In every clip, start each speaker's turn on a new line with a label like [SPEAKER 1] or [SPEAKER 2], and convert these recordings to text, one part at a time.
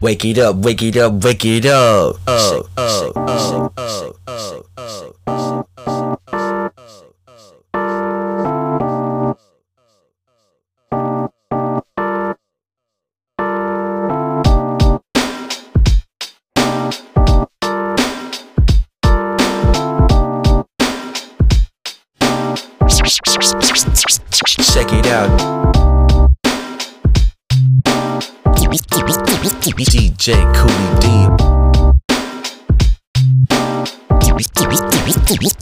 [SPEAKER 1] Wake it up, wake it up, wake it up. Oh, oh, oh, oh, oh, oh, oh. DJ Cooley D.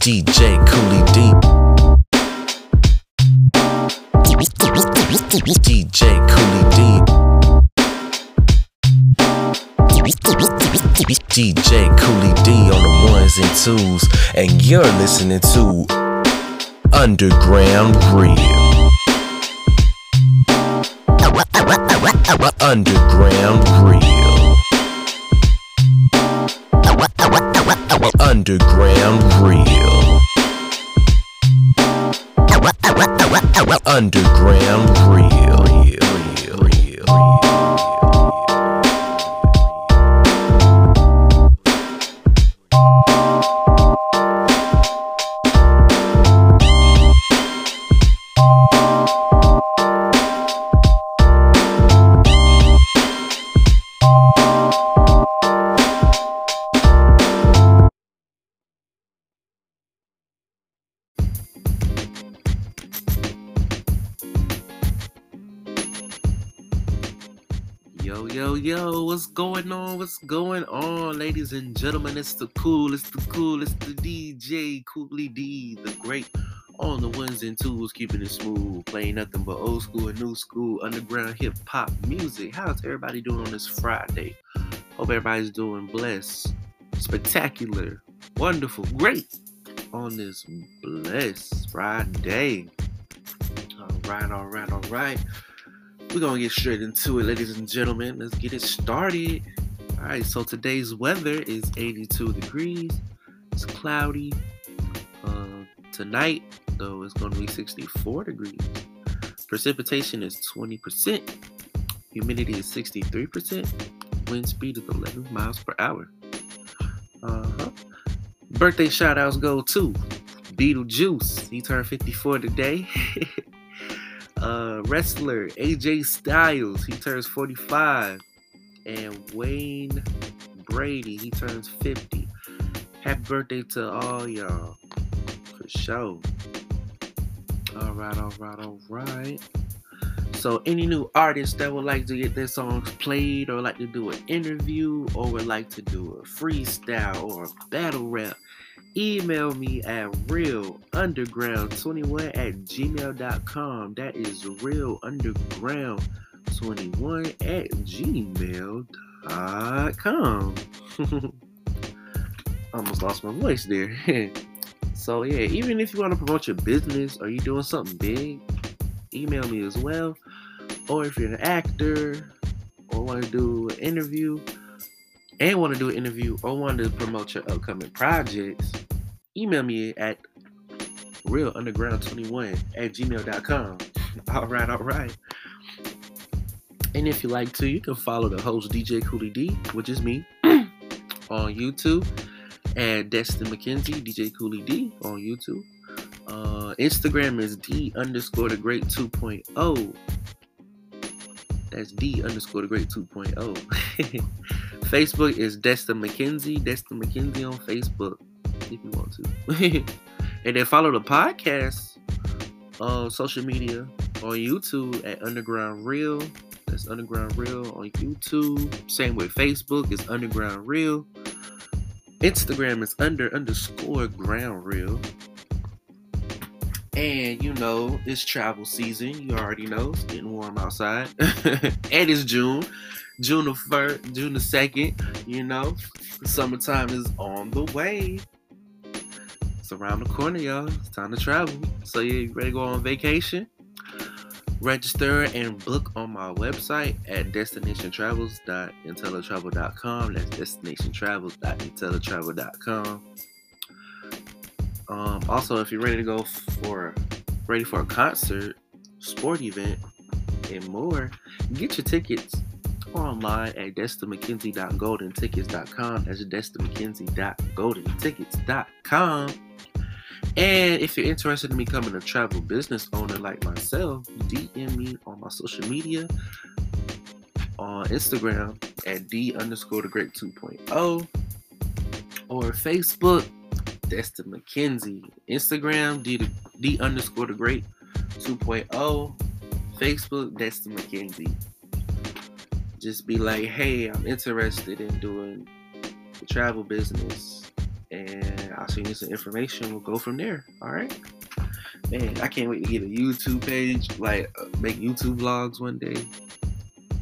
[SPEAKER 1] DJ Cooley D. DJ Cooley D. DJ Cooley D on the ones and twos, and you're listening to Underground Real. Underground Real. Underground Real. Underground Real. Real.
[SPEAKER 2] What's going on? What's going on, ladies and gentlemen? It's the cool, it's the cool, it's the DJ Coolie D, the great on the ones and twos, keeping it smooth, playing nothing but old school and new school underground hip hop music. How's everybody doing on this Friday? Hope everybody's doing blessed, spectacular, wonderful, great on this blessed Friday. All right, all right, all right. We're gonna get straight into it, ladies and gentlemen. Let's get it started. All right, so today's weather is 82 degrees. It's cloudy. Uh, tonight, though, it's gonna be 64 degrees. Precipitation is 20%. Humidity is 63%. Wind speed is 11 miles per hour. Uh-huh. Birthday shout outs go to Beetlejuice. He turned 54 today. uh, wrestler AJ Styles, he turns 45. And Wayne Brady, he turns 50. Happy birthday to all y'all. For sure. All right, all right, all right. So, any new artists that would like to get their songs played, or like to do an interview, or would like to do a freestyle or a battle rap, email me at realunderground21 at gmail.com. That is realunderground21 at gmail.com. Almost lost my voice there. so, yeah, even if you want to promote your business or you're doing something big, email me as well. Or if you're an actor or want to do an interview, and want to do an interview or want to promote your upcoming projects, email me at realunderground21 at gmail.com. All right, all right. And if you like to, you can follow the host DJ Coolie D, which is me, on YouTube, and Destin McKenzie, DJ Coolie D on YouTube. Uh, Instagram is D underscore the great 2.0. That's D underscore the great 2.0. Facebook is Destin McKenzie. Destin McKenzie on Facebook if you want to. and then follow the podcast on social media on YouTube at Underground Real. That's Underground Real on YouTube. Same with Facebook is Underground Real. Instagram is under underscore ground real. And you know, it's travel season. You already know it's getting warm outside. and it's June. June the first, June the second, you know. Summertime is on the way. It's around the corner, y'all. It's time to travel. So you ready to go on vacation? Register and book on my website at destinationtravels.intellitravel.com. That's destinationtravels.intellitravel.com. Um, also, if you're ready to go for ready for a concert, sport event, and more. Get your tickets online at destinmckenzie.goldentickets.com. That's destinmckenzie.goldentickets.com. And if you're interested in becoming a travel business owner like myself, DM me on my social media on Instagram at D underscore the great 2.0 or Facebook, Destin McKenzie. Instagram, D, D underscore the great 2.0. Facebook, Destin McKenzie. Just be like, hey, I'm interested in doing the travel business and I'll send you some information. We'll go from there. All right. Man, I can't wait to get a YouTube page, like uh, make YouTube vlogs one day.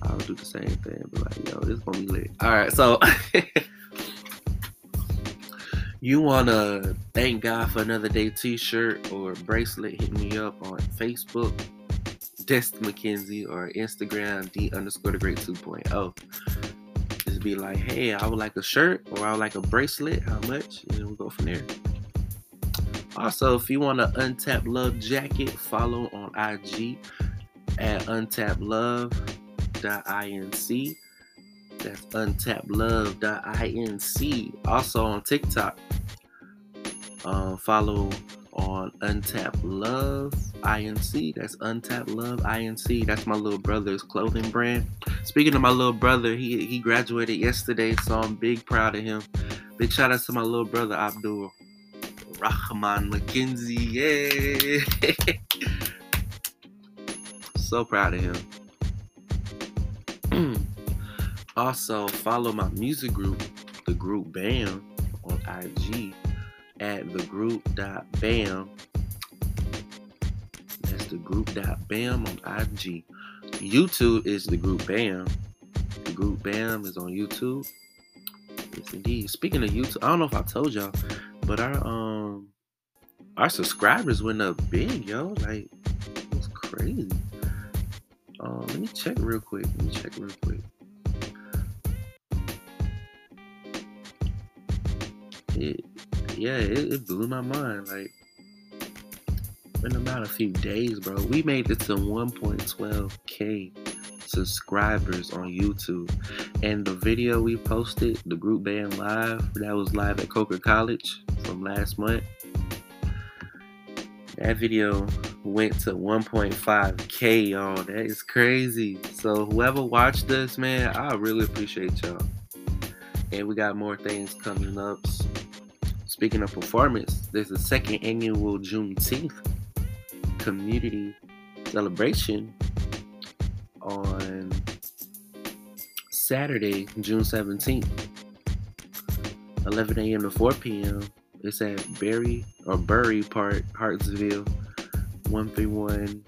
[SPEAKER 2] I'll do the same thing, but like, yo, this gonna be lit. All right, so you wanna thank God for another day T-shirt or bracelet? Hit me up on Facebook, Destin McKenzie, or Instagram D underscore the great 2.0 just be like, hey, I would like a shirt or I would like a bracelet. How much? And we'll go from there. Also, if you want an Untapped Love jacket, follow on IG at untapplove.inc. That's untapplove.inc. Also on TikTok, um, follow on Untapped Love INC. That's Untapped Love INC. That's my little brother's clothing brand. Speaking of my little brother, he he graduated yesterday, so I'm big proud of him. Big shout out to my little brother Abdul Rahman McKenzie. Yeah. so proud of him. also, follow my music group, the group BAM, on IG at the group.bam. That's the group.bam on IG. YouTube is the group BAM. The group BAM is on YouTube. Yes, indeed. Speaking of YouTube, I don't know if I told y'all, but our um our subscribers went up big, yo. Like it's crazy. Um, let me check real quick. Let me check real quick. It yeah, it, it blew my mind. Like, in about a few days, bro, we made it to 1.12k subscribers on YouTube. And the video we posted, the group BAM live, that was live at Coker College from last month. That video went to 1.5k, y'all. That is crazy. So whoever watched this, man, I really appreciate y'all. And we got more things coming up. Speaking of performance, there's a second annual Juneteenth community celebration on Saturday, June 17th, 11 a.m. to 4 p.m. It's at Berry or Bury Park, Hartsville, 131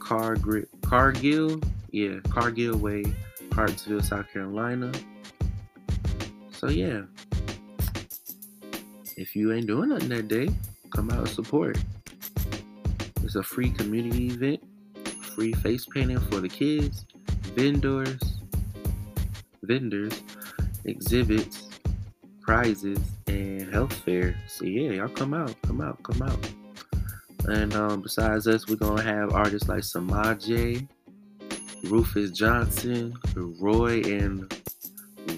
[SPEAKER 2] Cargill, Cargill, yeah, Cargill Way, Hartsville, South Carolina. So yeah, if you ain't doing nothing that day, come out and support. It's a free community event, free face painting for the kids, vendors, vendors, exhibits, prizes, and health fair. So yeah, y'all come out, come out, come out. And um, besides us, we're gonna have artists like Samaje, Rufus Johnson, Roy, and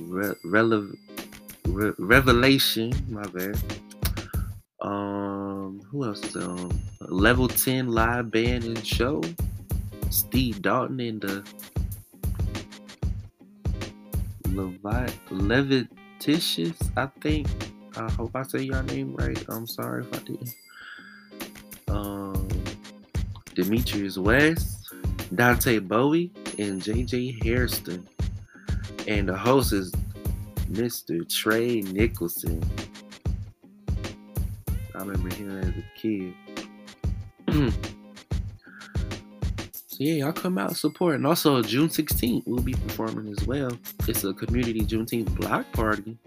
[SPEAKER 2] Re- Rele- Re- Revelation. My bad. Um, who else is on? Level 10 live band and show. Steve Dalton and the Levi Levititious, I think. I hope I say your name right. I'm sorry if I didn't. Um, Demetrius West, Dante Bowie, and JJ Hairston. And the host is Mr. Trey Nicholson. I remember him as a kid. so yeah, y'all come out support. And also June 16th, we'll be performing as well. It's a community Juneteenth block party.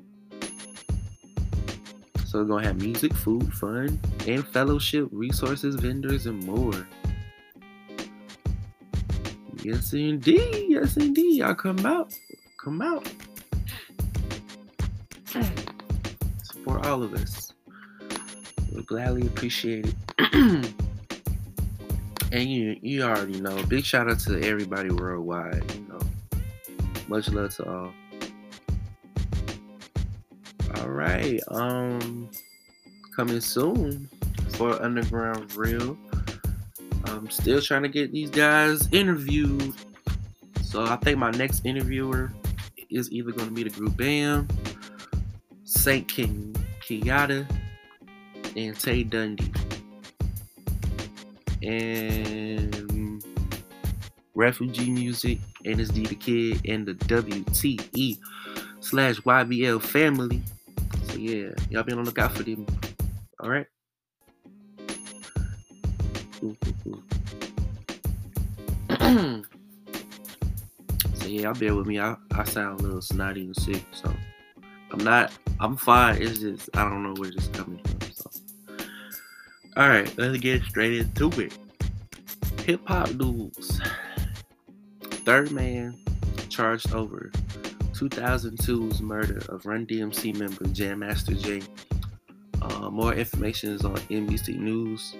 [SPEAKER 2] So we're gonna have music, food, fun, and fellowship, resources, vendors, and more. Yes indeed, yes indeed. Y'all come out. Come out. Support all of us. We'll gladly appreciate it. And you you already know. Big shout out to everybody worldwide. You know, much love to all. All right. Um, coming soon for Underground Real. I'm still trying to get these guys interviewed. So I think my next interviewer is either going to be the group Bam, Saint King Kiyata, and Tay Dundee. And Refugee Music, NSD the Kid, and the WTE slash YBL family. So yeah, y'all be on the lookout for them. All right. Cool, cool, cool. so yeah, y'all bear with me. I, I sound a little snotty and sick, so I'm not. I'm fine. It's just I don't know where this is coming from. So, all right, let's get straight into it. Hip hop news. Third man charged over 2002's murder of Run DMC member Jam Master Jay. Uh, more information is on NBC News,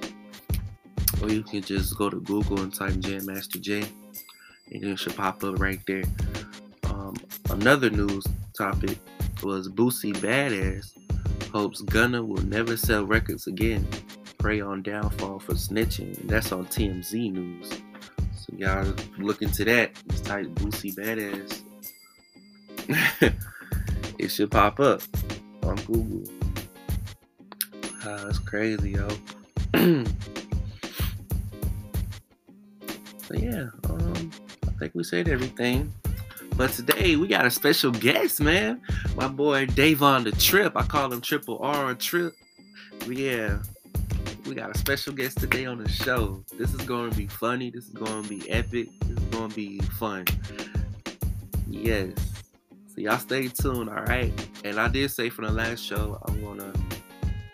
[SPEAKER 2] or you can just go to Google and type Jam Master Jay, and it should pop up right there. Um, another news topic was Boosie Badass hopes Gunna will never sell records again. Prey on downfall for snitching. That's on TMZ News. So y'all look into that. Just type Boosie Badass. it should pop up on Google. Uh, that's crazy, yo. so yeah, um, I think we said everything. But today we got a special guest, man. My boy Davon the Trip. I call him Triple R Trip. Yeah, we got a special guest today on the show. This is going to be funny. This is going to be epic. This is going to be fun. Yes. So y'all stay tuned, all right? And I did say from the last show, I'm gonna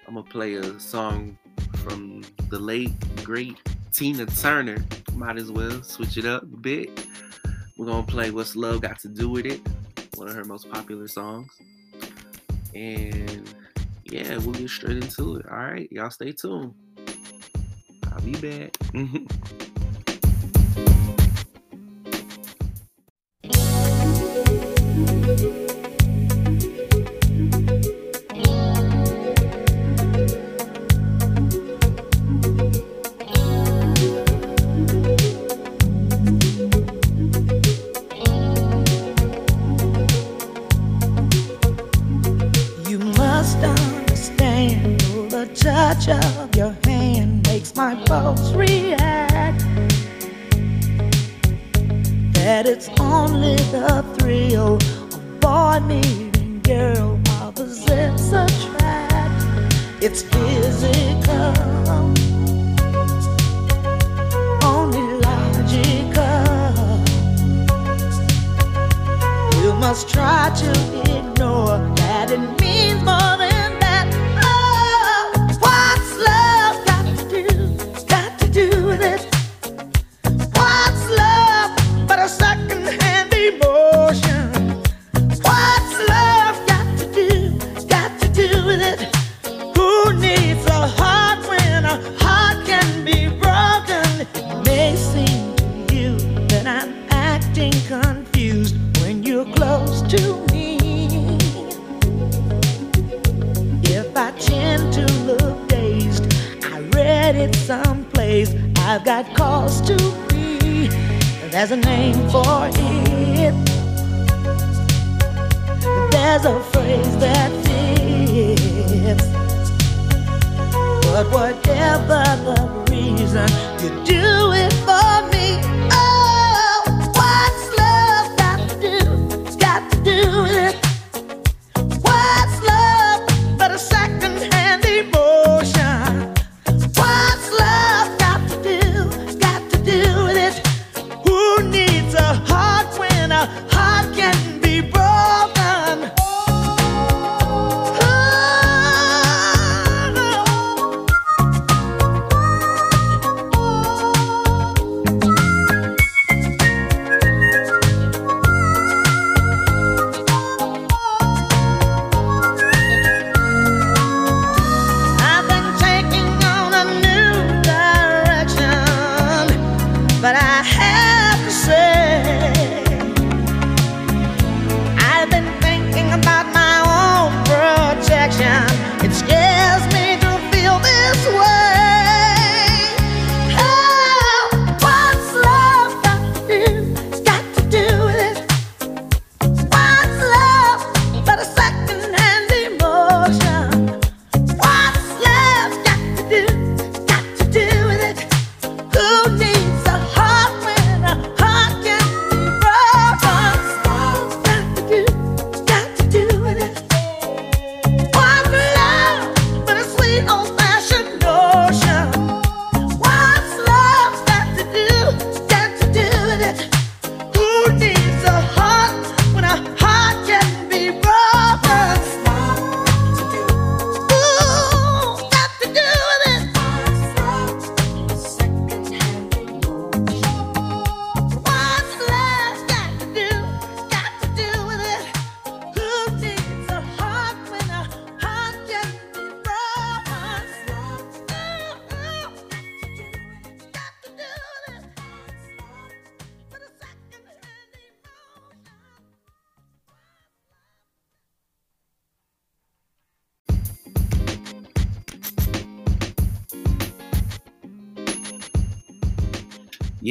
[SPEAKER 2] I'm gonna play a song from the late great Tina Turner. Might as well switch it up a bit. We're gonna play "What's Love Got to Do with It," one of her most popular songs. And yeah, we'll get straight into it. All right, y'all stay tuned. I'll be back.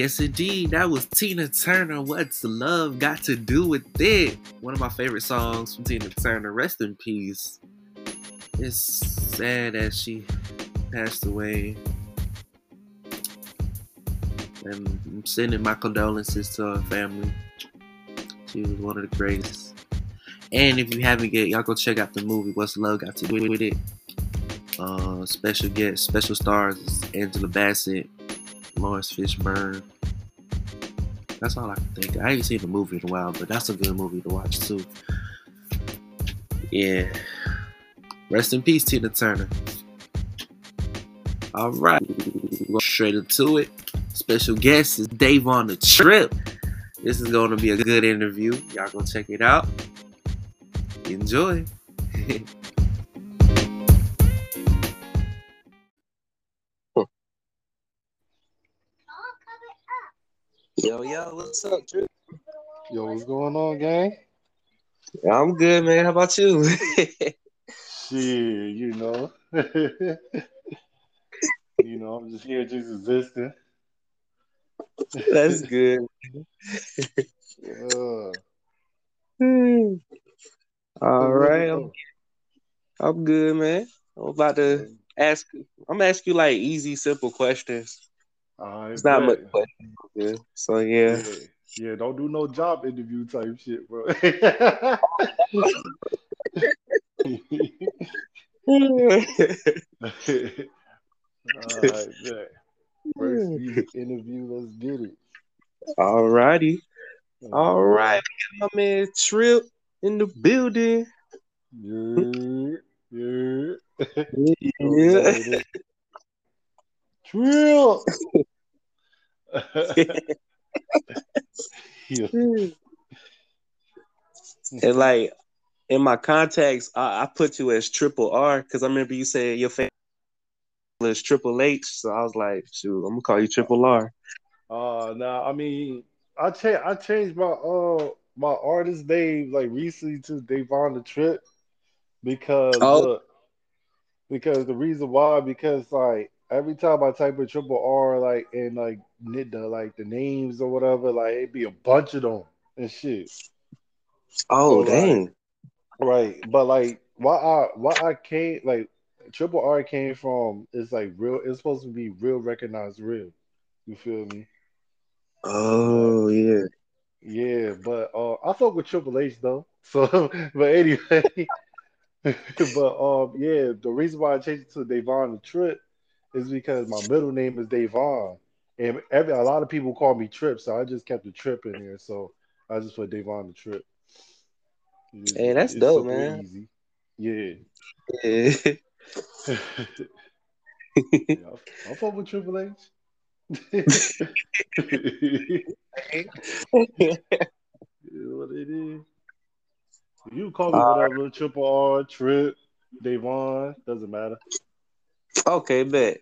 [SPEAKER 2] Yes, indeed. That was Tina Turner. What's love got to do with it? One of my favorite songs from Tina Turner. Rest in peace. It's sad that she passed away. And I'm sending my condolences to her family. She was one of the greatest. And if you haven't yet, y'all go check out the movie What's Love Got to Do with It. Uh, special guest, special stars Angela Bassett, Laurence Fishburne. That's all I can think. I ain't seen the movie in a while, but that's a good movie to watch too. Yeah. Rest in peace, Tina Turner. All right, go straight into it. Special guest is Davon the Trip. This is going to be a good interview. Y'all go check it out. Enjoy. yo, yo, what's up, Drew?
[SPEAKER 3] Yo, what's going on, gang?
[SPEAKER 2] I'm good, man. How about you?
[SPEAKER 3] Shit, you know. you know, I'm just here just existing.
[SPEAKER 2] That's good.
[SPEAKER 3] Uh,
[SPEAKER 2] All right. I'm, I'm good, man. I'm about to ask. I'm gonna ask you like easy, simple questions.
[SPEAKER 3] I
[SPEAKER 2] It's not much
[SPEAKER 3] bet.
[SPEAKER 2] Yeah. So yeah.
[SPEAKER 3] Yeah. yeah, don't do no job interview type shit, bro. All right, bet. First interview, let's get it.
[SPEAKER 2] All righty. All right. My man Trip in the building.
[SPEAKER 3] Yeah, yeah.
[SPEAKER 2] Yeah.
[SPEAKER 3] Trill. yeah.
[SPEAKER 2] And like in my contacts, I, I put you as Triple R because I remember you said your family is Triple H. So I was like, shoot, I'm gonna call you Triple R.
[SPEAKER 3] Uh now I mean I cha- I changed my uh my artist name like recently to Davon the Trip because
[SPEAKER 2] Oh.
[SPEAKER 3] look because the reason why because like every time I type in triple R like and like knit the like the names or whatever like it'd be a bunch of them and shit
[SPEAKER 2] Oh
[SPEAKER 3] So,
[SPEAKER 2] dang.
[SPEAKER 3] right but like why I why I came like triple R came from it's like real it's supposed to be real recognized real you feel me
[SPEAKER 2] Oh yeah.
[SPEAKER 3] Yeah, but uh, I fuck with Triple H though. So, but anyway, but um, yeah, the reason why I changed it to Davon the Trip is because my middle name is Davon, and every a lot of people call me Trip, so I just kept the Trip in there. So I just put Davon the Trip. It's-
[SPEAKER 2] Hey, that's dope, man.
[SPEAKER 3] Easy. Yeah.
[SPEAKER 2] Yeah.
[SPEAKER 3] yeah, I I fuck with Triple H. What it is. You call me uh, whatever, Triple R, Trip, Davon, doesn't matter.
[SPEAKER 2] Okay, bet.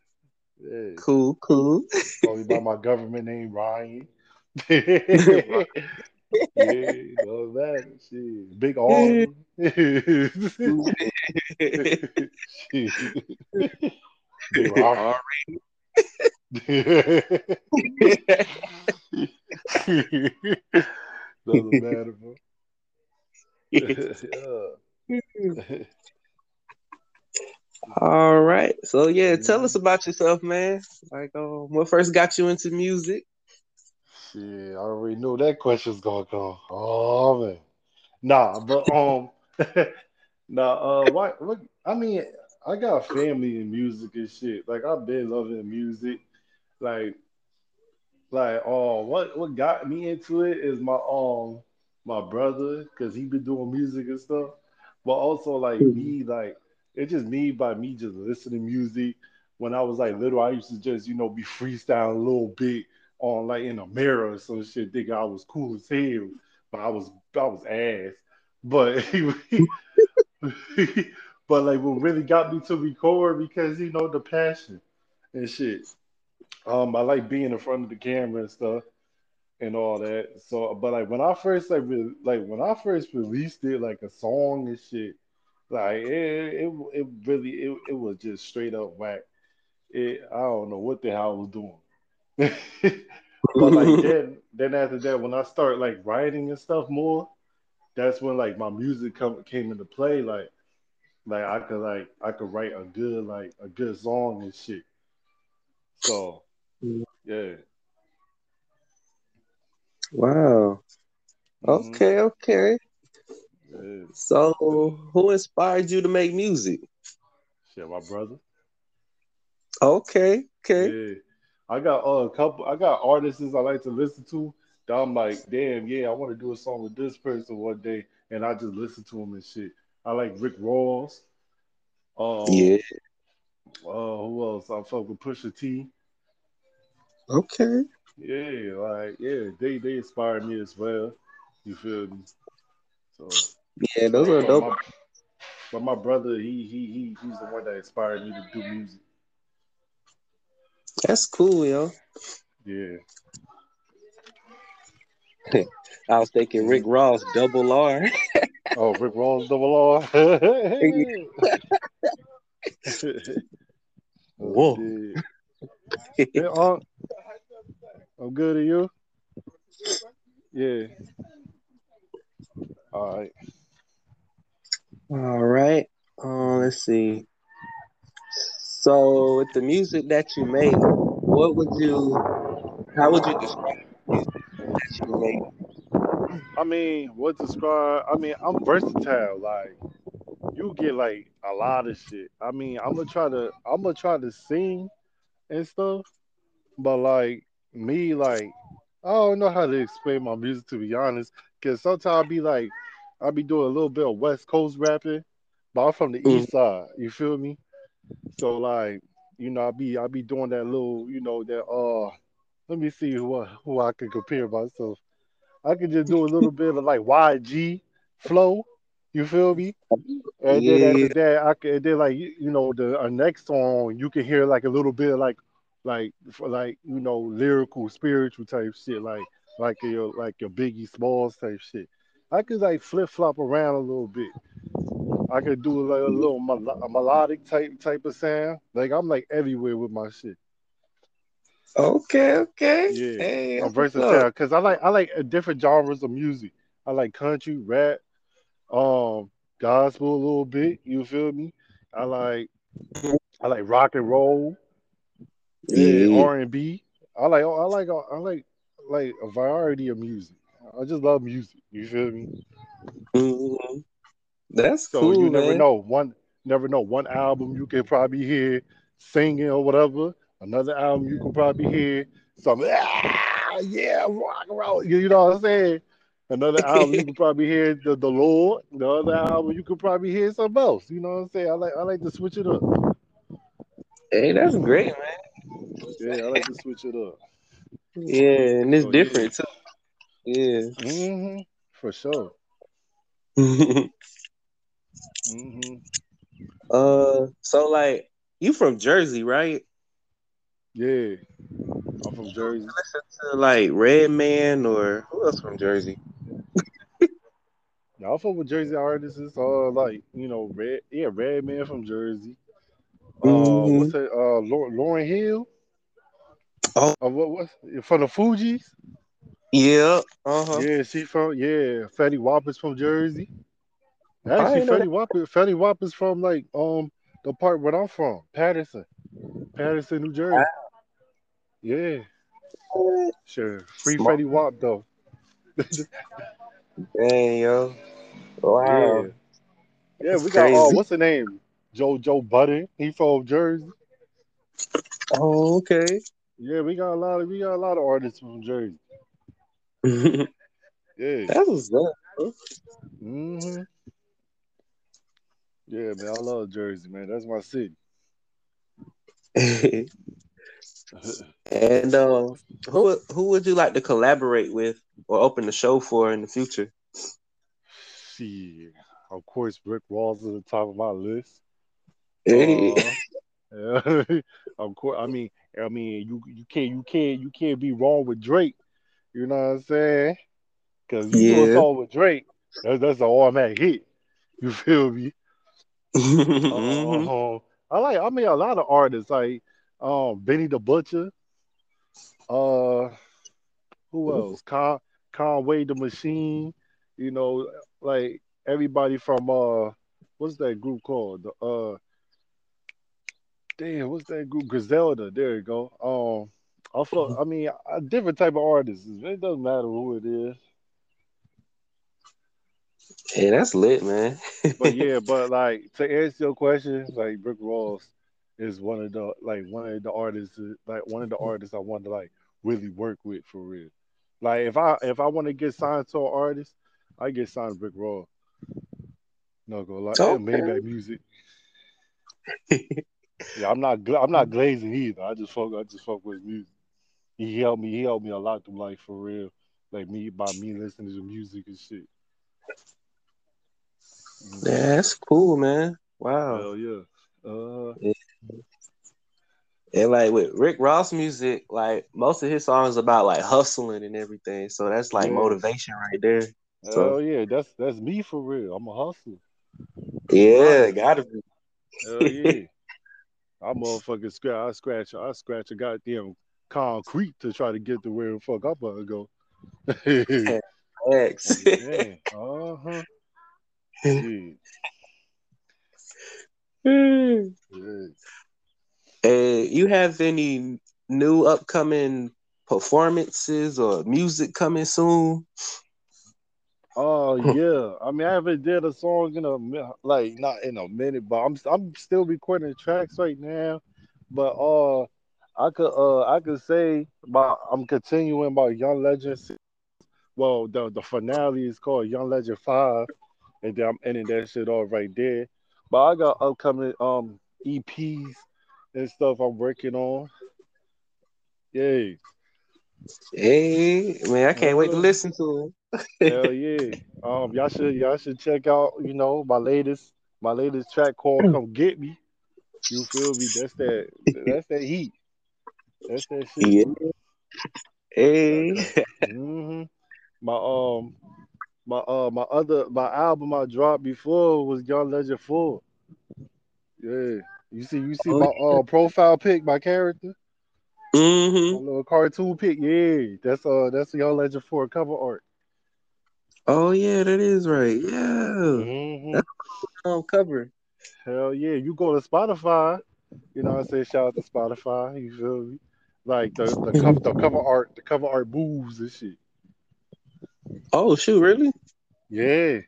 [SPEAKER 3] Yeah.
[SPEAKER 2] Cool, cool.
[SPEAKER 3] Call me by my government name, Ryan. yeah, doesn't matter. Shit. Big. Shit. Big R. doesn't matter, bro. yeah.
[SPEAKER 2] All right. So yeah, tell us about yourself, man. Like, um, what first got you into music?
[SPEAKER 3] Shit, I already know that question's gonna come. Oh man, nah, but um, nah, uh, what, what? I mean, I got family in music and shit. Like I've been loving music. Like like oh what what got me into it is my um my brother because he been doing music and stuff but also like me like it's just me by me just listening to music. When i was like little i used to just you know be freestyling a little bit on like in a mirror or some shit think i was cool as hell but i was i was ass. But but like what really got me to record because you know the passion and shit. Um, I like being in front of the camera and stuff and all that. So, but like when I first like re- like when I first released it, like a song and shit, like it it, it really it, it was just straight up whack. It I don't know what the hell I was doing. but like then then after that, when I start like writing and stuff more, that's when like my music come came into play. Like like I could like I could write a good like a good song and shit. So yeah.
[SPEAKER 4] Wow.
[SPEAKER 3] Mhm.
[SPEAKER 4] Okay, okay.
[SPEAKER 3] Yeah.
[SPEAKER 4] So, who inspired you to make music?
[SPEAKER 3] Shit, my brother.
[SPEAKER 4] Okay, okay.
[SPEAKER 3] Yeah. I got uh, a couple I got artists I like to listen to that I'm like, damn, yeah, I want to do a song with this person one day, and I just listen to them and shit. I like Rick Ross. Um,
[SPEAKER 4] Yeah.
[SPEAKER 3] Uh, who else? I fuck with Pusha T.
[SPEAKER 4] Okay.
[SPEAKER 3] Yeah, like yeah, they they inspired me as well. You feel me? So,
[SPEAKER 4] Yeah, those are
[SPEAKER 3] but
[SPEAKER 4] dope.
[SPEAKER 3] my, but my brother, he he he he's the one that inspired me to do music.
[SPEAKER 4] That's cool, yo.
[SPEAKER 3] Yeah.
[SPEAKER 4] I was thinking Rick Ross, double R.
[SPEAKER 3] Oh, Rick Ross, double R.
[SPEAKER 4] Whoa.
[SPEAKER 3] Oh, shit. Hey, Unc, I'm good at you. Yeah. All right.
[SPEAKER 4] All right. Uh, let's see. So, with the music that you make, what would you, how would you describe that you make?
[SPEAKER 3] I mean, what describe? I mean, I'm versatile. Like, you get like a lot of shit. I mean, I'm gonna try to, I'm gonna try to sing and stuff, but like me, like I don't know how to explain my music to be honest. Cause sometimes I'll be like, I'll be doing a little bit of West Coast rapping, but I'm from the
[SPEAKER 4] Mm.
[SPEAKER 3] East Side. You feel me? So like, you know, I'll be, I'll be doing that little, you know, that uh. Let me see who I- who I can compare myself. I can just do a little bit of like YG flow. You feel me? And then after that, I and then like you know the our next song, you can hear like a little bit of like like for like you know lyrical, spiritual type shit, like like your like your Biggie Smalls type shit. I could like flip flop around a little bit. I could do like a little mel- a melodic type type of sound. Like I'm like everywhere with my shit.
[SPEAKER 4] Okay, okay.
[SPEAKER 3] Yeah,
[SPEAKER 4] Hey,
[SPEAKER 3] I'm versatile because I like I like uh, different genres of music. I like country, rap, um, gospel a little bit. You feel me? I like I like rock and roll. Yeah. R and B. I like I like I like like a variety of music. I just love music. You feel me?
[SPEAKER 4] Mhm. That's
[SPEAKER 3] So
[SPEAKER 4] cool,
[SPEAKER 3] you never
[SPEAKER 4] man.
[SPEAKER 3] know one never know one album you can probably hear singing or whatever. Another album you can probably hear some ah, yeah rock and roll. You, you know what I'm saying? Another album you can probably hear the, the Lord. The other album you could probably hear something else. You know what I'm saying? I like I like to switch it up.
[SPEAKER 4] Hey, that's great, man.
[SPEAKER 3] Yeah, I like to switch it up.
[SPEAKER 4] Yeah, and it's
[SPEAKER 3] So yeah.
[SPEAKER 4] different too. Yeah.
[SPEAKER 3] hmm For sure. hmm
[SPEAKER 4] uh, so like, you from Jersey, right?
[SPEAKER 3] Yeah. I'm from Jersey.
[SPEAKER 4] Listen to like Redman or who else from Jersey?
[SPEAKER 3] Y'all fuck with Jersey artists. Uh, like you know, Red, yeah, Redman from Jersey. Uh,
[SPEAKER 4] Mhm.
[SPEAKER 3] what's that? Uh, Lauryn, Hill.
[SPEAKER 4] Oh.
[SPEAKER 3] Uh, what what's from the Fugees?
[SPEAKER 4] Yeah. Uh huh.
[SPEAKER 3] Yeah, she from yeah. Fetty Wap is from Jersey. Actually,
[SPEAKER 4] ain't know
[SPEAKER 3] Fetty Wap, Fetty Wap is from like um the part where I'm from, Paterson, Paterson, New Jersey. Yeah, sure. Free
[SPEAKER 4] Smart.
[SPEAKER 3] Fetty Wap though.
[SPEAKER 4] Dang, yo. Wow.
[SPEAKER 3] Yeah, yeah.
[SPEAKER 4] That's
[SPEAKER 3] We got
[SPEAKER 4] crazy.
[SPEAKER 3] what's the name? Joe Joe Budden. He from Jersey.
[SPEAKER 4] Oh, okay.
[SPEAKER 3] Yeah, we got a lot of we got a lot of artists from Jersey. Yeah.
[SPEAKER 2] what's up.
[SPEAKER 3] hmm Yeah, man, I love Jersey, man. That's my city.
[SPEAKER 2] and uh, who who would you like to collaborate with or open the show for in the future?
[SPEAKER 3] See, Of course, Rick Ross is at the top of my list.
[SPEAKER 2] Hey.
[SPEAKER 3] Uh, of course, I mean, I mean, you you can't you can't you can't be wrong with Drake. You know what I'm saying? Because you do a
[SPEAKER 2] Yeah.
[SPEAKER 3] song with Drake, that's that's an automatic hit. You feel me? Uh, I like. I mean, a lot of artists like um Benny the Butcher. Uh, who else? Con Conway the Machine. You know, like everybody from uh, what's that group called? The uh, damn, what's that group? Griselda. There you go. Um, I fuck. I mean, a different type of artist. It doesn't matter who it is.
[SPEAKER 2] Hey, that's lit, man.
[SPEAKER 3] But yeah, but like to answer your question, like Brick Ross is one of the like one of the artists like one of the artists I want to like really work with for real. Like if I if I want to get signed to an artist, I get signed to Rick Ross. No go like
[SPEAKER 2] Okay.
[SPEAKER 3] Maybach music. Yeah, I'm not I'm not glazing either. I just fuck I just fuck with music. He helped me he helped me a lot through life for real. Like me by me listening to music and shit. Mhm.
[SPEAKER 2] That's cool, man. Wow.
[SPEAKER 3] Hell yeah. Uh
[SPEAKER 2] And like with Rick Ross music, like most of his songs about like hustling and everything. So that's like
[SPEAKER 3] Yeah.
[SPEAKER 2] motivation right there.
[SPEAKER 3] Hell
[SPEAKER 2] So
[SPEAKER 3] yeah, that's that's me for real. I'm a hustler.
[SPEAKER 2] yeah, gotta be.
[SPEAKER 3] Hell yeah. I motherfucking scratch I scratch I scratch a goddamn concrete to try to get to where the fuck I'm gonna go. yeah.
[SPEAKER 2] X.
[SPEAKER 3] Yeah. Yeah.
[SPEAKER 2] Hey, you have any new upcoming performances or music coming soon?
[SPEAKER 3] Oh yeah. I mean I haven't did a song in a like not in a minute, but I'm I'm still recording tracks right now. But uh I could uh I could say about I'm continuing my Young Legends. Well, the the finale is called Young Legend Five, and then I'm ending that shit off right there. But I got upcoming um EPs and stuff I'm working on. Yay.
[SPEAKER 2] Hey, man, I can't wait to
[SPEAKER 3] Uh,
[SPEAKER 2] listen to
[SPEAKER 3] Hell yeah. Um y'all should y'all should check out, you know, my latest my latest track called Come Get Me. You feel me? That's that that's that heat. That's that shit.
[SPEAKER 2] Yeah. Hey.
[SPEAKER 3] hmm My um my uh my other my album I dropped before was Young Legend 4. Yeah. You see you see
[SPEAKER 2] Oh,
[SPEAKER 3] my uh profile pic, my character,
[SPEAKER 2] Mm-hmm.
[SPEAKER 3] little cartoon pic. Yeah, that's uh that's Young Legend 4 cover art.
[SPEAKER 2] Oh yeah, that is right. Yeah.
[SPEAKER 3] hmm
[SPEAKER 2] On cover.
[SPEAKER 3] Hell yeah. You go to Spotify, you know I say? Shout out to Spotify, you feel me? Like the the cover the cover art, the cover art moves and shit.
[SPEAKER 2] Oh shoot, really?
[SPEAKER 3] Yeah.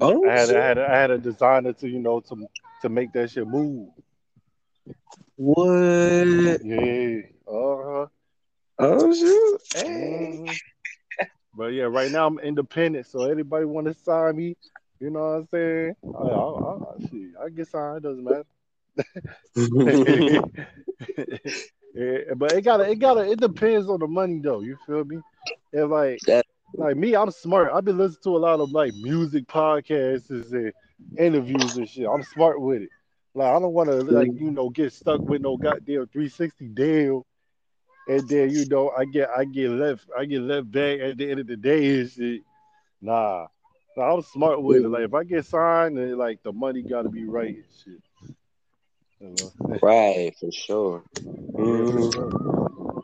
[SPEAKER 2] Oh
[SPEAKER 3] I had. I had I had a designer to you know to to make that shit move.
[SPEAKER 2] What?
[SPEAKER 3] Yeah. Uh-huh.
[SPEAKER 2] Oh shoot. Hey.
[SPEAKER 3] But yeah, right now I'm independent, so anybody want to sign me, you know what I'm saying? I, I, I, I, shit, I get signed, doesn't matter. yeah, but it gotta, it gotta, it depends on the money though. You feel me? And like,
[SPEAKER 2] That-
[SPEAKER 3] like me, I'm smart. I've been listening to a lot of like music podcasts and interviews and shit. I'm smart with it. Like I don't want to like you know get stuck with no goddamn 360 deal, and then you know I get I get left I get left back at the end of the day and shit. Nah, nah I'm smart with it. Like if I get signed, then like the money got to be right and shit.
[SPEAKER 2] Right, for sure.
[SPEAKER 3] Yeah,
[SPEAKER 2] Mhm.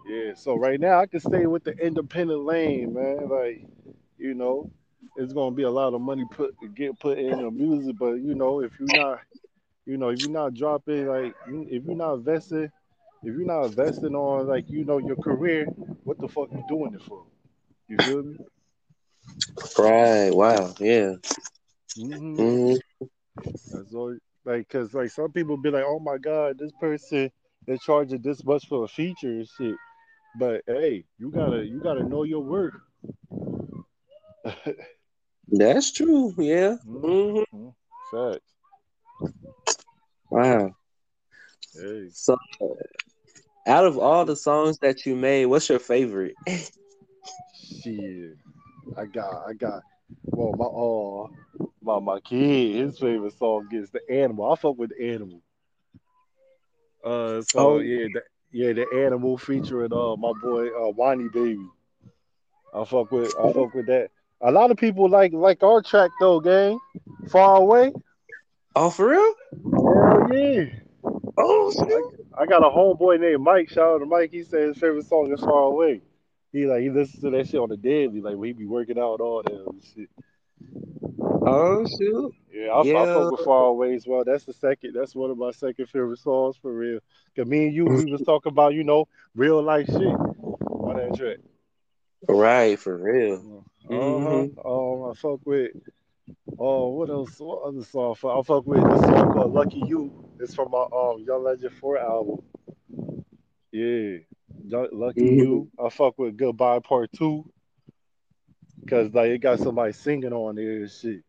[SPEAKER 3] Yeah, so right now I can stay with the independent lane, man. Like, you know, it's gonna be a lot of money put get put in the music, but you know, if you're not, you know, if you're not dropping, like, if you're not investing, if you're not investing on, like, you know, your career, what the fuck you doing it for? You feel me?
[SPEAKER 2] Right. Wow. Yeah.
[SPEAKER 3] hmm
[SPEAKER 2] Mhm.
[SPEAKER 3] That's all. Like, cause like some people be like, oh my god, this person they're charging this much for a feature and shit. But hey, you gotta you gotta know your work.
[SPEAKER 2] That's true. Yeah.
[SPEAKER 3] Mhm.
[SPEAKER 2] hmm
[SPEAKER 3] Facts.
[SPEAKER 2] Wow.
[SPEAKER 3] Hey.
[SPEAKER 2] So, out of all the songs that you made, what's your favorite?
[SPEAKER 3] Shit. I got I got well my uh my my kid, his favorite song is the animal. I fuck with the animal. Uh so
[SPEAKER 2] Oh.
[SPEAKER 3] yeah, the, yeah, the animal featuring uh my boy uh Whiny Baby. I fuck with I fuck with that. A lot of people like like our track though, gang. Far away.
[SPEAKER 2] Oh, for real?
[SPEAKER 3] Hell yeah.
[SPEAKER 2] Oh, shit.
[SPEAKER 3] I got a homeboy named Mike. Shout out to Mike. He said his favorite song is Far Away. He like he listens to that shit on the daily, like when he be working out all that shit.
[SPEAKER 2] Oh, shoot.
[SPEAKER 3] Yeah, I, I fuck with Far Away as well. That's the second. That's one of my second favorite songs for real. Cause me and you, we was talking about you know real life shit on that track.
[SPEAKER 2] Right, for real.
[SPEAKER 3] Uh huh. Um, I fuck with. Oh, what else? What other song? I fuck- I fuck with this song called "Lucky You." It's from my um Young Legend Four album. Yeah, "Lucky
[SPEAKER 2] Mhm.
[SPEAKER 3] You." I fuck with "Goodbye Part 2 because like it got somebody singing on there and shit.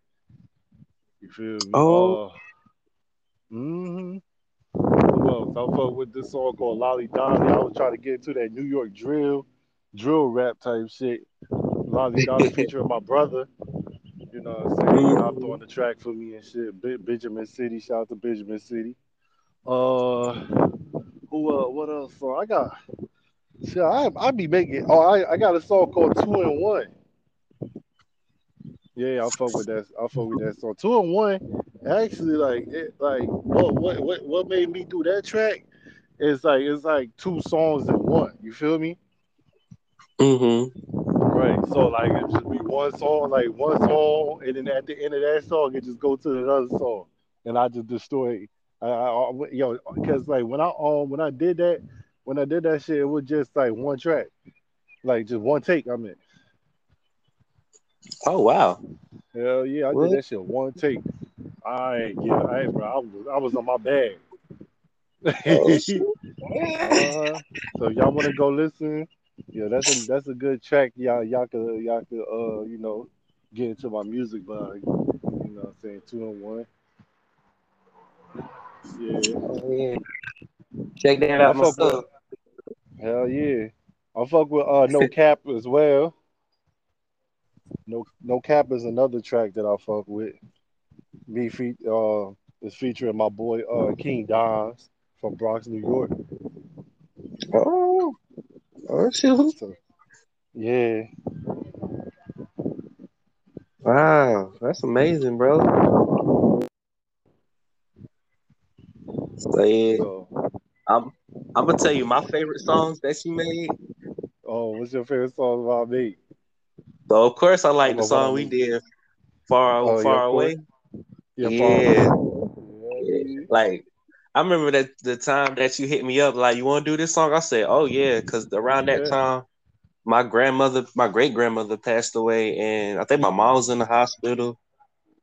[SPEAKER 3] You feel me?
[SPEAKER 2] Oh.
[SPEAKER 3] Uh, mm-hmm. Else? I fuck with this song called "Lolly Dolly." I was trying to get into that New York drill, drill rap type shit. Lolly Dolly featuring my brother. You know what I'm saying? He hopped on the track for me and shit. Be- Benjamin City, shout out to Benjamin City. Uh, who? Uh, what else? So I got. Shit, I I be making. Oh, I, I got a song called Two and One. Yeah, I fuck with that. I fuck with that song. Two and One. Actually, like it, like what what what what made me do that track? Is like it's like two songs in one. You feel me?
[SPEAKER 2] Mm-hmm.
[SPEAKER 3] Right. So like it just be one song, like one song, and then at the end of that song, it just go to another song, and I just destroy. I, I, I yo, because like when I um when I did that, when I did that shit, it was just like one track, like just one take. I mean,
[SPEAKER 2] Oh, wow.
[SPEAKER 3] hell yeah, I
[SPEAKER 2] What?
[SPEAKER 3] did that shit one take. I ain't yeah, I ain't bro. I was I was on my bag. Uh-huh. So y'all want to go listen? Yeah, that's a that's a good track. Y'all y'all could y'all could uh you know get into my music by you know what I'm saying two and one. Yeah,
[SPEAKER 2] Oh, yeah. Check that
[SPEAKER 3] I
[SPEAKER 2] out
[SPEAKER 3] fuck with hell yeah. I fuck with uh no cap as well. No no cap is another track that I fuck with. Me feat uh is featuring my boy uh King Dons from Bronx, New York.
[SPEAKER 2] Oh, oh, shoot.
[SPEAKER 3] So yeah,
[SPEAKER 2] Wow. That's amazing, bro. So, yeah.
[SPEAKER 3] so
[SPEAKER 2] I'm, I'm to tell you my favorite songs that you made.
[SPEAKER 3] oh what's your favorite song about me?
[SPEAKER 2] So, of course, I like the
[SPEAKER 3] about what I
[SPEAKER 2] song we did, Far,
[SPEAKER 3] Oh,
[SPEAKER 2] far. Away.
[SPEAKER 3] Yeah,
[SPEAKER 2] Yeah.
[SPEAKER 3] Paul.
[SPEAKER 2] Yeah. Like, I remember that the time that you hit me up, like, you want to do this song? I said, oh, yeah, because around that
[SPEAKER 3] Yeah.
[SPEAKER 2] time, my grandmother, my great grandmother passed away, and I think my mom was in the hospital.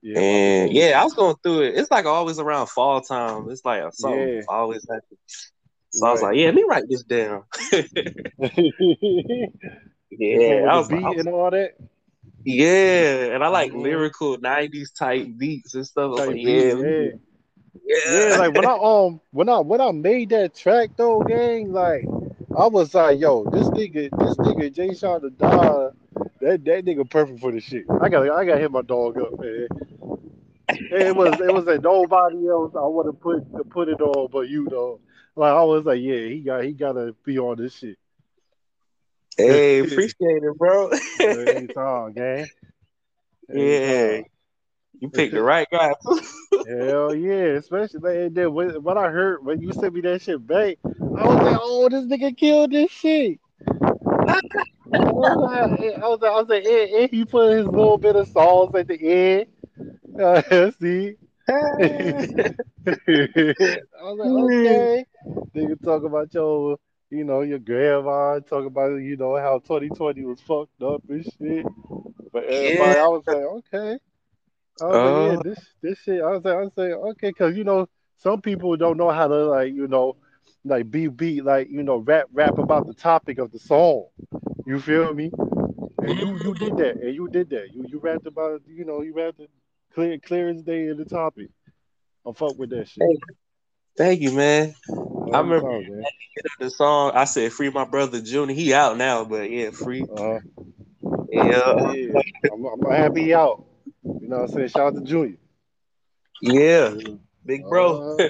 [SPEAKER 3] Yeah,
[SPEAKER 2] And yeah, I was going through it. It's like always around fall time. It's like something
[SPEAKER 3] Yeah.
[SPEAKER 2] always happens. So I was like, yeah, let me write this down. Yeah, I was like,
[SPEAKER 3] and all that
[SPEAKER 2] yeah, and I like
[SPEAKER 3] Mhm.
[SPEAKER 2] lyrical '90s type beats and stuff. I was
[SPEAKER 3] type
[SPEAKER 2] like,
[SPEAKER 3] beat.
[SPEAKER 2] yeah,
[SPEAKER 3] Yeah, yeah.
[SPEAKER 2] yeah,
[SPEAKER 3] Like when I um when I when I made that track though, gang, like I was like, yo, this nigga, this nigga Jay Sean the Don, that that nigga perfect for the shit. I got I got to hit my dog up, man. It was it was like nobody else I have put to put it on but you though. Like I was like, yeah, he got he gotta be on this shit.
[SPEAKER 2] Hey, appreciate it, bro.
[SPEAKER 3] Anytime, gang.
[SPEAKER 2] Yeah. You picked the right guy.
[SPEAKER 3] Hell yeah, especially like, then when, when I heard when you sent me that shit back, I was like, oh, this nigga killed this shit. I was like, I was like, I was like and, and he put his little bit of sauce at the end. Uh, see, I was like, okay. Nigga talk about your, you know, your grandma, talk about, you know, how 2020 was fucked up and shit. But everybody, I was like, okay. I was like, yeah,
[SPEAKER 2] Uh.
[SPEAKER 3] this this shit. I was like, I was like, okay, because you know, some people don't know how to like, you know, like be beat, like you know rap rap about the topic of the song. You feel me? And you you did that, and you did that. You you rapped about you know you rapped clear clear as day in the topic. I'm fuck with that shit.
[SPEAKER 4] Thank you, man.
[SPEAKER 3] All
[SPEAKER 4] I remember
[SPEAKER 3] man.
[SPEAKER 4] the song. I said, "Free my brother Junior." He out now, but yeah, free.
[SPEAKER 3] Uh,
[SPEAKER 4] Yeah,
[SPEAKER 3] yeah, I'm, I'm happy he out. You know what I'm saying? Shout out to Junior.
[SPEAKER 4] yeah, big bro.
[SPEAKER 3] Uh,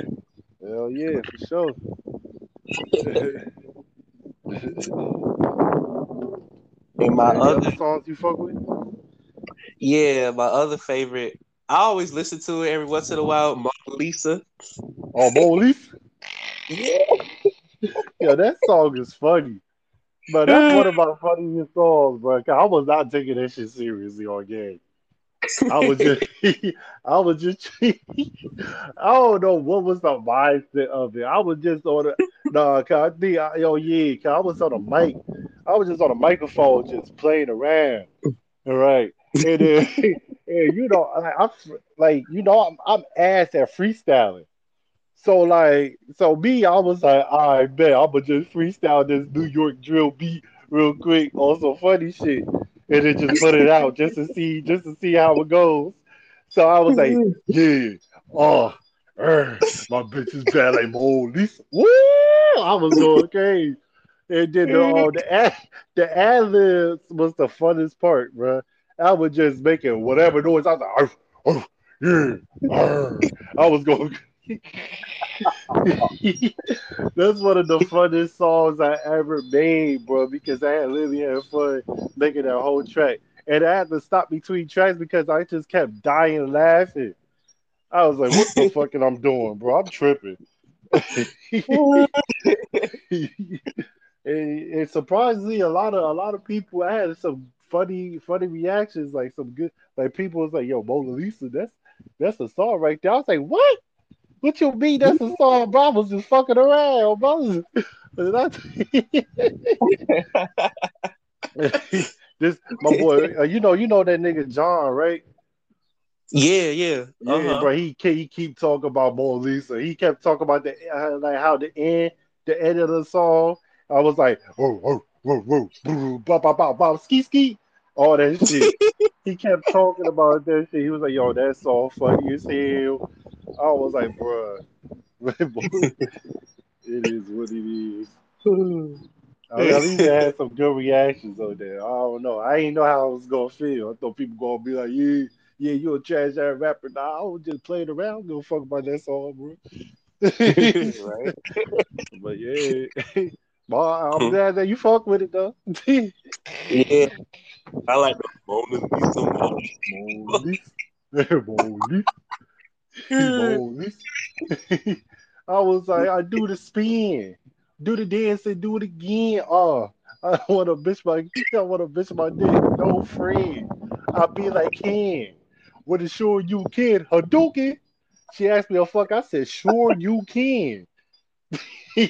[SPEAKER 3] hell yeah, for sure.
[SPEAKER 4] and my
[SPEAKER 3] Any
[SPEAKER 4] other
[SPEAKER 3] songs you fuck with?
[SPEAKER 4] yeah, my other favorite. I always listen to it every once in a while. Mona Lisa.
[SPEAKER 3] Oh, Leaf?
[SPEAKER 4] Yeah.
[SPEAKER 3] Yeah, that song is funny. But that's one of my funniest songs, bro. I was not taking that shit seriously on game. I was just, I was just, I don't know what was the mindset of it. I was just on the, nah, cause I think, I, yo, yeah, cause I was on a mic, I was just on a microphone, just playing around, all right, and then, and you know, I, I'm like, you know, I'm, I'm ass at freestyling. So like, so me, I was like, all right, bet I'ma just freestyle this New York drill beat real quick on some funny shit, and then just put it out just to see, just to see how it goes. So I was like, yeah, oh, er, my bitch is bad like Molly's. Woo! I was going crazy. And then the uh, the ad, the ad libs was the funnest part, bro. I was just making whatever noise. I was like, "Arf, arf, yeah, arf." I was going. That's one of the funnest songs I ever made, bro, because I had literally had fun making that whole track. And I had to stop between tracks because I just kept dying laughing. I was like, what the fuck am I doing, bro? I'm tripping. and, and surprisingly, a lot of a lot of people I had some funny, funny reactions, like some good like people was like, yo, Mona Lisa, that's that's a song right there. I was like, what? What you mean that's a song, was just fucking around, bro. This my boy, uh, you know, you know that nigga John, right?
[SPEAKER 4] Yeah, yeah.
[SPEAKER 3] Yeah,
[SPEAKER 4] Uh-huh.
[SPEAKER 3] bro. He he keep talking about Mona Lisa. He kept talking about the uh, like how the end, the end of the song. I was like, whoa, whoa, whoa, whoa, whoa, bop, bop, bop, bop, ski, ski, all that shit. he kept talking about that shit. He was like, yo, that song funny as hell. I was like, bro, it is what it is. I mean, at least I had some good reactions on there. I don't know. I ain't know how I was gonna feel. I thought people gonna be like, yeah, yeah, you a trash ass rapper. Nah, I was just playing around. Give a fuck about that song, bro.
[SPEAKER 4] right.
[SPEAKER 3] but yeah, but I'm hmm. glad that you fuck with it though.
[SPEAKER 4] Yeah. I like the Mona Lisa. Mona Lisa.
[SPEAKER 3] Molly, Molly, Molly. I was like, I do the spin, do the dance, and do it again. Oh, I want to bitch my, I want to bitch my dick. No friend. I be like can? Ken. What is sure you can? Hadouken. She asked me a fuck. I said, sure you can. All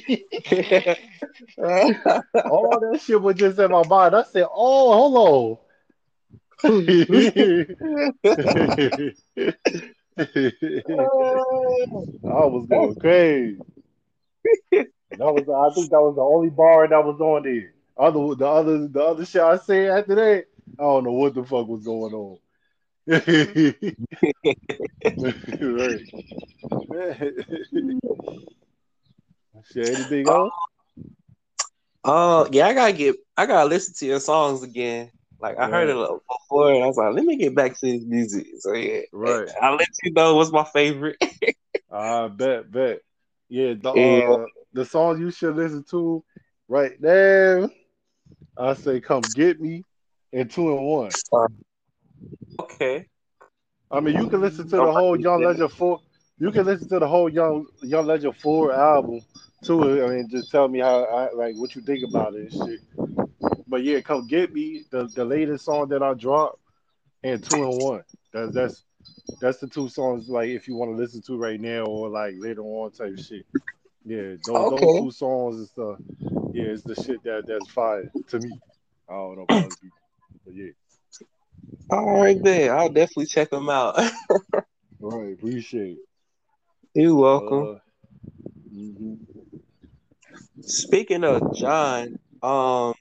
[SPEAKER 3] that shit was just in my mind. I said, oh, hello. I was going crazy. That was, I think that was the only bar that was on there. Other, the other, the other shit I said after that, I don't know what the fuck was going on. right. Shit, anything else?
[SPEAKER 4] Oh, yeah, I gotta get I gotta listen to your songs again. Like I heard it before and I was like, let me get back to this music. So yeah.
[SPEAKER 3] Right.
[SPEAKER 4] I'll let you know what's my favorite.
[SPEAKER 3] I bet, bet. Yeah, the
[SPEAKER 4] Yeah.
[SPEAKER 3] uh, the song you should listen to right now. I say, "Come get me," and two and one.
[SPEAKER 4] okay.
[SPEAKER 3] I mean, you can listen to the whole Young Legend four. You can listen to the whole Young Young Legend four album too. I mean, just tell me how I like what you think about it and shit. But yeah, come get me the the latest song that I dropped and two and one. That's that's that's the two songs like if you want to listen to right now or like later on type shit. Yeah, those,
[SPEAKER 4] Okay.
[SPEAKER 3] those two songs is the yeah, it's the shit that that's fire to me. I don't know about people, but yeah,
[SPEAKER 4] All right then. I'll definitely check them out.
[SPEAKER 3] right. Appreciate it.
[SPEAKER 4] You're welcome.
[SPEAKER 3] Uh, mhm.
[SPEAKER 4] Speaking of John, um,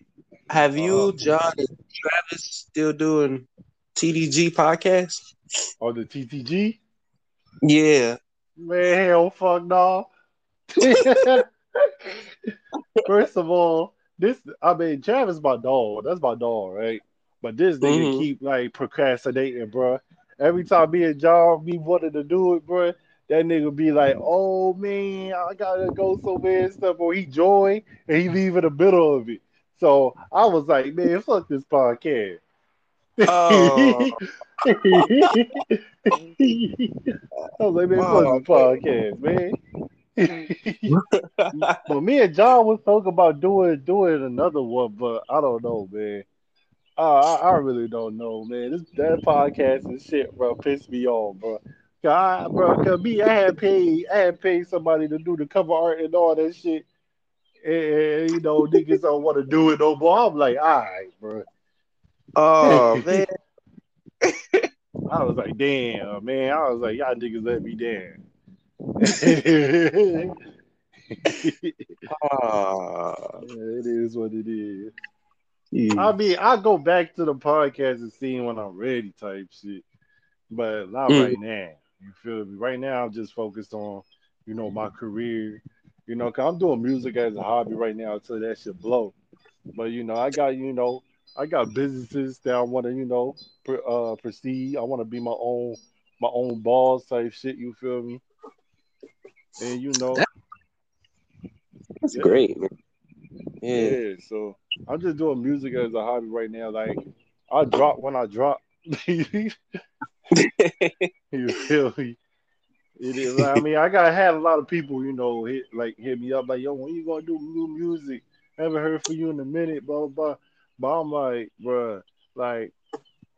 [SPEAKER 4] have you, John, and Travis still doing TDG podcast?
[SPEAKER 3] On the TTG?
[SPEAKER 4] Yeah.
[SPEAKER 3] Man, hell fuck no. First of all, this I mean Travis my dog. That's my dog, right? But this nigga
[SPEAKER 4] Mhm.
[SPEAKER 3] keep like procrastinating, bro. Every time me and John be wanted to do it, bro, that nigga be like, "Oh man, I gotta go somewhere and stuff," or he join and he leave in the middle of it. So I was like, "Man, fuck this podcast."
[SPEAKER 4] Oh.
[SPEAKER 3] I was like, man, fuck this podcast, man. but me and John was talking about doing doing another one, but I don't know, man. Uh, I, I really don't know, man. This that podcast and shit, bro, pissed me off, bro. God, bro, cause me, I had paid, I had paid somebody to do the cover art and all that shit, and, you know, niggas don't want to do it no more. I'm like, all right, bro.
[SPEAKER 4] oh man.
[SPEAKER 3] I was like, damn, man. I was like, y'all niggas let me down.
[SPEAKER 4] Oh,
[SPEAKER 3] it is what it is.
[SPEAKER 4] yeah.
[SPEAKER 3] I mean, I go back to the podcast and see when I'm ready, type shit. But not
[SPEAKER 4] Mm.
[SPEAKER 3] right now. You feel me? Right now, I'm just focused on, you know, my career. You know, cause I'm doing music as a hobby right now until that shit blow. But you know, I got you know, I got businesses that I want to, you know, pr- uh, proceed. I want to be my own, my own boss type shit. You feel me? And you know,
[SPEAKER 4] That's
[SPEAKER 3] Yeah.
[SPEAKER 4] great, man. Yeah.
[SPEAKER 3] Yeah, so I'm just doing music as a hobby right now. Like I drop when I drop. you feel me? It is. I mean, I got had a lot of people, you know, hit like hit me up like, "Yo, when you gonna do new music? Haven't heard from you in a minute." Blah blah. blah. But I'm like, bruh, like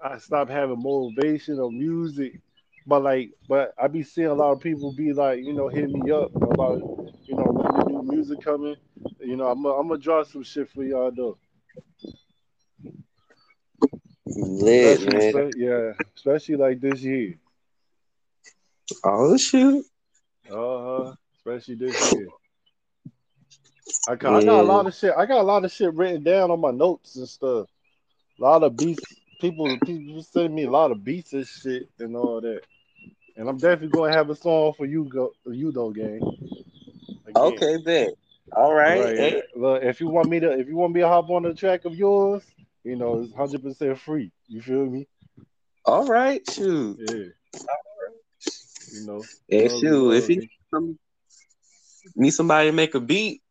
[SPEAKER 3] I stopped having motivation of music. But like, but I be seeing a lot of people be like, you know, hit me up about, you know, when the new music coming. You know, I'm I'm gonna draw some shit for y'all though.
[SPEAKER 4] Lit,
[SPEAKER 3] Especially-
[SPEAKER 4] man.
[SPEAKER 3] yeah, especially like this year.
[SPEAKER 4] Oh shoot.
[SPEAKER 3] Uh huh. Especially this year. I got, I got a lot of shit. I got a lot of shit written down on my notes and stuff. A lot of beats. People, people send me a lot of beats and shit and all that. And I'm definitely gonna have a song for you, go, you though, gang. Again.
[SPEAKER 4] Okay, then. All right. Hey,
[SPEAKER 3] Look, if you want me to, if you want me to hop on the track of yours, you know, it's hundred percent free. You feel me?
[SPEAKER 4] all right, shoot.
[SPEAKER 3] Yeah. You know.
[SPEAKER 4] Yeah, shoot. If some, need somebody to make a beat,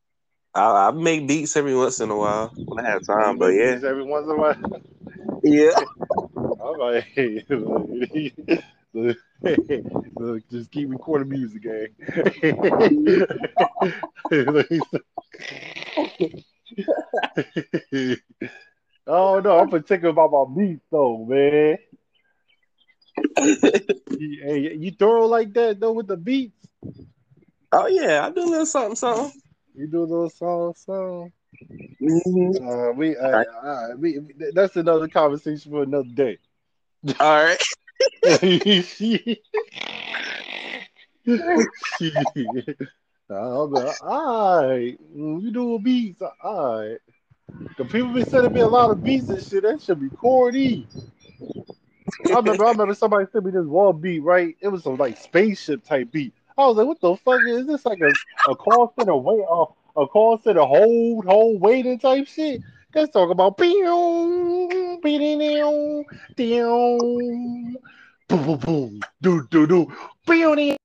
[SPEAKER 4] I, I make beats every once in a while when I have time. But yeah,
[SPEAKER 3] every once in a while.
[SPEAKER 4] yeah.
[SPEAKER 3] All right. look, look, just keep recording music, gang. oh no, I'm particular about my beats though, man. You, hey, you thorough like that though with the beats?
[SPEAKER 4] Oh yeah, I do a little something, something.
[SPEAKER 3] You do a little song, song.
[SPEAKER 4] Mhm.
[SPEAKER 3] Uh, we, uh, uh, we, that's another conversation for another day.
[SPEAKER 4] All right.
[SPEAKER 3] I'm like, all right, you do a beats, all right. The people been sending me a lot of beats and shit. That should be corny. I remember, I remember somebody sent me this one beat, right? It was some like spaceship type beat. I was like, what the fuck is this? Like a, a call center wait, uh, a call center hold, hold, waiting type shit. Let's talk about boom, boom, boom, boom, boom, do, do, do, boom.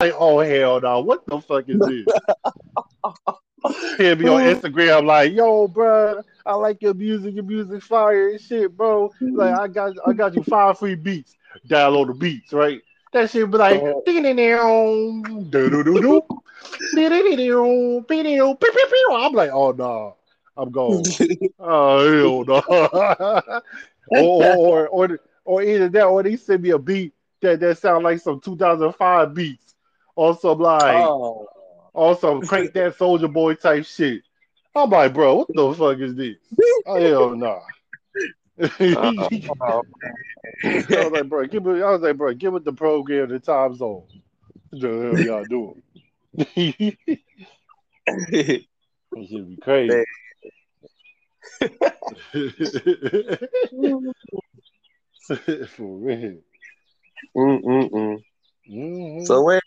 [SPEAKER 3] Like, oh hell no! What the fuck is this? He'll be on Instagram like, yo, bro, I like your music, your music fire and shit, bro. Like, mm-hmm. I got, I got you five free beats. Download the beats, right? That shit be like, do do do do, pew. I'm like, oh no, I'm gone. Oh hell no. or, or or or either that, or they send me a beat that that sound like some 2005 beats, or some like,
[SPEAKER 4] oh.
[SPEAKER 3] Or some crank that soldier boy type shit. I'm like, bro, what the fuck is this? Oh hell no.
[SPEAKER 4] oh.
[SPEAKER 3] I was like, bro, give me. I was like, bro, give it the program, the time zone. What the hell y'all doing? It should be crazy. For real.
[SPEAKER 4] Mm-mm-mm.
[SPEAKER 3] Mhm.
[SPEAKER 4] So where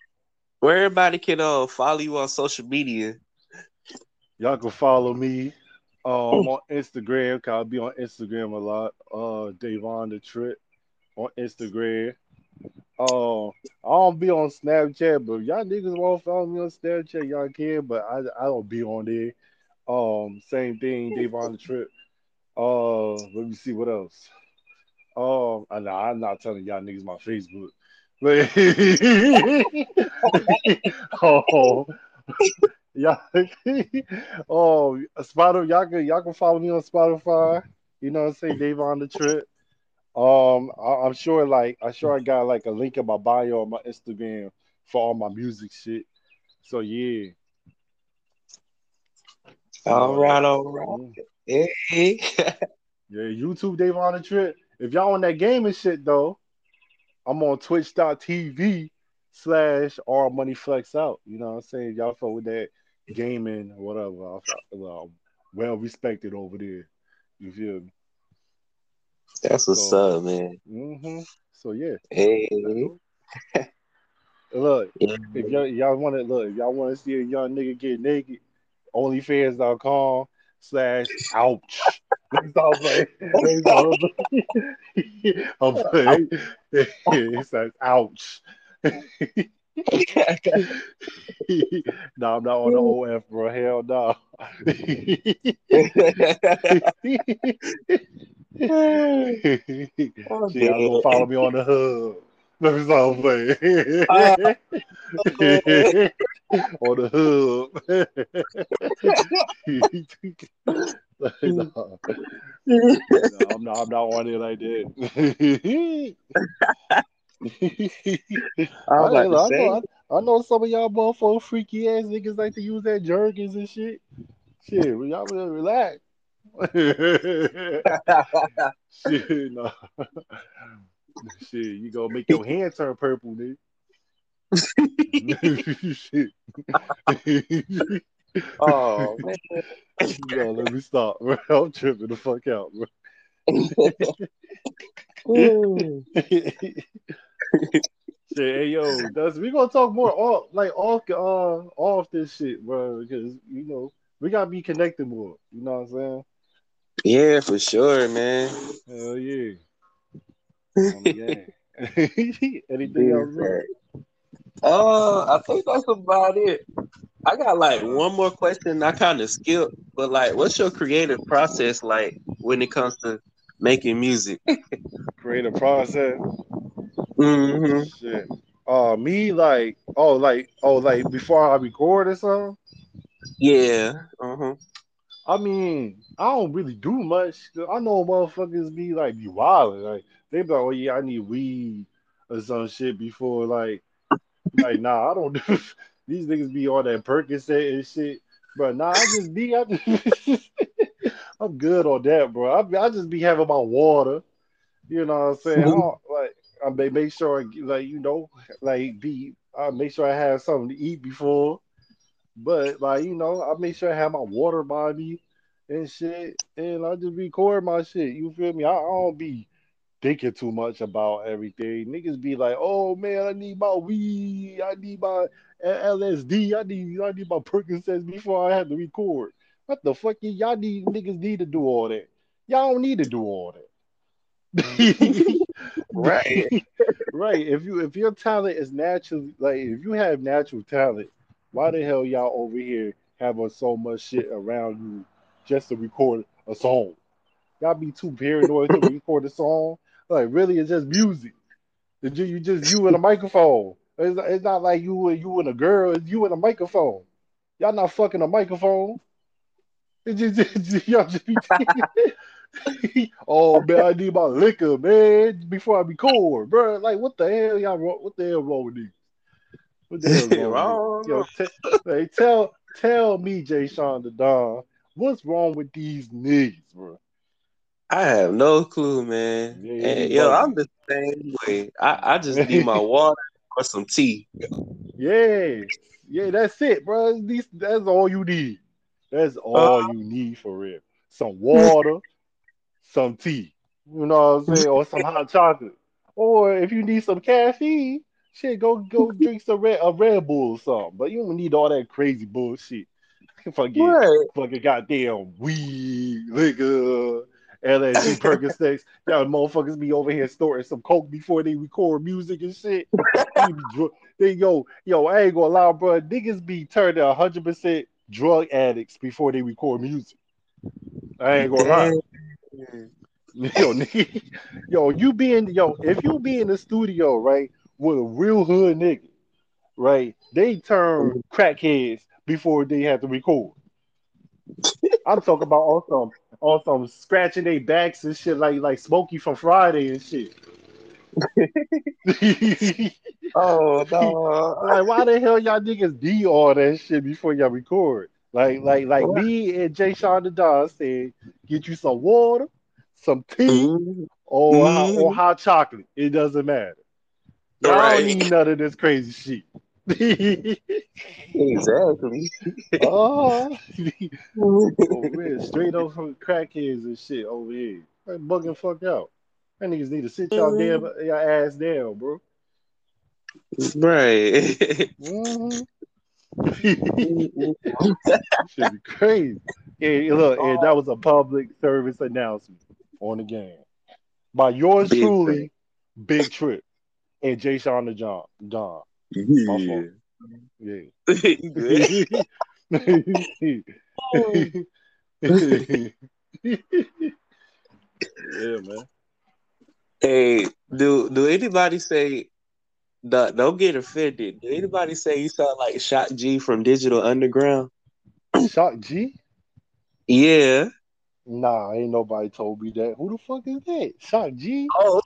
[SPEAKER 4] where everybody can uh follow you on social media?
[SPEAKER 3] Y'all can follow me um on Instagram. Cause I'll be on Instagram a lot. Uh Davon the Trip on Instagram. Uh, I don't be on Snapchat, but if y'all niggas want to follow me on Snapchat, y'all can, but I I don't be on there. Um, same thing, Davon the Trip. Uh, let me see what else. Um, I know I'm not telling y'all niggas my Facebook. Oh, y'all, oh, Spotify, y'all can y'all can follow me on Spotify. You know what I'm saying? Davon the Trip. Um, I, I'm sure like I'm sure I got like a link in my bio on my Instagram for all my music shit. So yeah.
[SPEAKER 4] All right, all right. Hey.
[SPEAKER 3] Yeah, YouTube Davon the Trip. If y'all on that gaming shit though, I'm on twitch.tv slash RMoneyFlexOut. You know what I'm saying? Y'all fuck with that gaming or whatever. I- Well, well respected over there. You feel me?
[SPEAKER 4] That's what's
[SPEAKER 3] So-
[SPEAKER 4] up, man.
[SPEAKER 3] Mm-hmm. So yeah.
[SPEAKER 4] Hey.
[SPEAKER 3] Look,
[SPEAKER 4] Yeah.
[SPEAKER 3] if y'all, y'all want to look, if y'all want to see a young nigga get naked, onlyfans.com slash ouch. I'm saying. That's all I'm saying. I'm saying. It says ouch. no, I'm not on the OF, bro. Hell no.
[SPEAKER 4] Oh,
[SPEAKER 3] gonna follow me on the hub. That's all I'm saying. on the hub. no, no, I'm not. I'm not on it like that.
[SPEAKER 4] I was
[SPEAKER 3] I,
[SPEAKER 4] about to
[SPEAKER 3] I, know, I, I know some of y'all motherfucking freaky ass niggas like to use that jerkins and shit. Shit, well, y'all better relax. shit, no. Shit, you gonna make your hand turn purple, nigga. shit.
[SPEAKER 4] Oh man.
[SPEAKER 3] no, let me stop, bro. I'm tripping the fuck out, bro. Shit, hey yo, that's we gonna talk more off like off uh off this shit, bro, because you know we gotta be connected more. You know what I'm saying?
[SPEAKER 4] yeah, for sure, man.
[SPEAKER 3] Hell yeah. On the game. Anything else?
[SPEAKER 4] Uh, I think that's about it. I got like one more question. I kind of skipped, but like, what's your creative process like when it comes to making music?
[SPEAKER 3] Creative process.
[SPEAKER 4] Mm-hmm.
[SPEAKER 3] Shit. Uh, me like oh like oh like before I record or something.
[SPEAKER 4] Yeah. Uh-huh.
[SPEAKER 3] I mean, I don't really do much. I know motherfuckers be like be wilding. Like they be like, oh yeah, I need weed or some shit before like like nah, I don't do these niggas be on that Percocet and shit. But nah, I just be I just, I'm good on that, bro. I, be- I just be having my water. You know what I'm saying? Mm-hmm. I don't, like I may make sure I like you know like be I make sure I have something to eat before. But like you know, I make sure I have my water by me and shit, and I just record my shit. You feel me? I, I don't be thinking too much about everything. Niggas be like, "Oh man, I need my weed, I need my LSD, I need I need my Percocets before I have to record." What the fuck? Y'all need niggas need to do all that. Y'all don't need to do all that.
[SPEAKER 4] Right.
[SPEAKER 3] right. If you if your talent is natural, like if you have natural talent, why the hell y'all over here having so much shit around you just to record a song? Y'all be too paranoid to record a song. Like really, it's just music. It's ju- you just you and a microphone. It's, it's not like you and you and a girl. It's you and a microphone. Y'all not fucking a microphone. It's just, it's y'all just be. oh man, I need my liquor, man, before I be record, bro. Like, what the hell, y'all? What the hell wrong with these? What the hell wrong with
[SPEAKER 4] Wrong.
[SPEAKER 3] these? Yo, t- hey, tell tell me, Jay Sean the Don, what's wrong with these niggas, bro?
[SPEAKER 4] I have no clue, man.
[SPEAKER 3] Yeah,
[SPEAKER 4] and yo. I'm the same way. I, I just need my water or some tea.
[SPEAKER 3] Yeah, yeah, that's it, bro. These, that's all you need. That's all uh, you need for real. Some water, some tea. You know what I'm saying? Or some hot chocolate. Or if you need some caffeine, shit, go go drink some red a Red Bull or something. But you don't need all that crazy bullshit. Fucking
[SPEAKER 4] Right.
[SPEAKER 3] fucking goddamn weed, liquor, LSD Percocets. Y'all motherfuckers be over here storing some coke before they record music and shit. They they yo yo, I ain't gonna lie, bro. Niggas be turned to hundred percent drug addicts before they record music. I ain't gonna lie. Yo, nigga, yo, you be in yo, if you be in the studio, right, with a real hood nigga, right, they turn crackheads before they have to record. I'm talking about on some on some scratching their backs and shit like like Smokey from Friday and shit.
[SPEAKER 4] Oh no.
[SPEAKER 3] like why the hell y'all niggas do all that shit before y'all record? Like like like me and Jay Sean the Don said, get you some water, some tea,
[SPEAKER 4] Mhm.
[SPEAKER 3] or hot,
[SPEAKER 4] Mhm.
[SPEAKER 3] or hot chocolate. It doesn't matter.
[SPEAKER 4] Right.
[SPEAKER 3] don't need none of this crazy shit.
[SPEAKER 4] Exactly.
[SPEAKER 3] oh, over straight up from crackheads and shit over here. Like bugging fuck out. That niggas need to sit y'all damn y'all ass down, bro.
[SPEAKER 4] right.
[SPEAKER 3] Mhm. Should be crazy. And look, and that was a public service announcement on the game by yours
[SPEAKER 4] Big
[SPEAKER 3] truly, Big Trip, and Jay Sean the John. John. My fault. Yeah.
[SPEAKER 4] You good?
[SPEAKER 3] yeah, man.
[SPEAKER 4] Hey, do do anybody say don't don't get offended? Do anybody say you sound like Shock G from Digital Underground?
[SPEAKER 3] Shock G?
[SPEAKER 4] Yeah.
[SPEAKER 3] Nah, ain't nobody told me that. Who the fuck is that? Shock G?
[SPEAKER 4] Oh,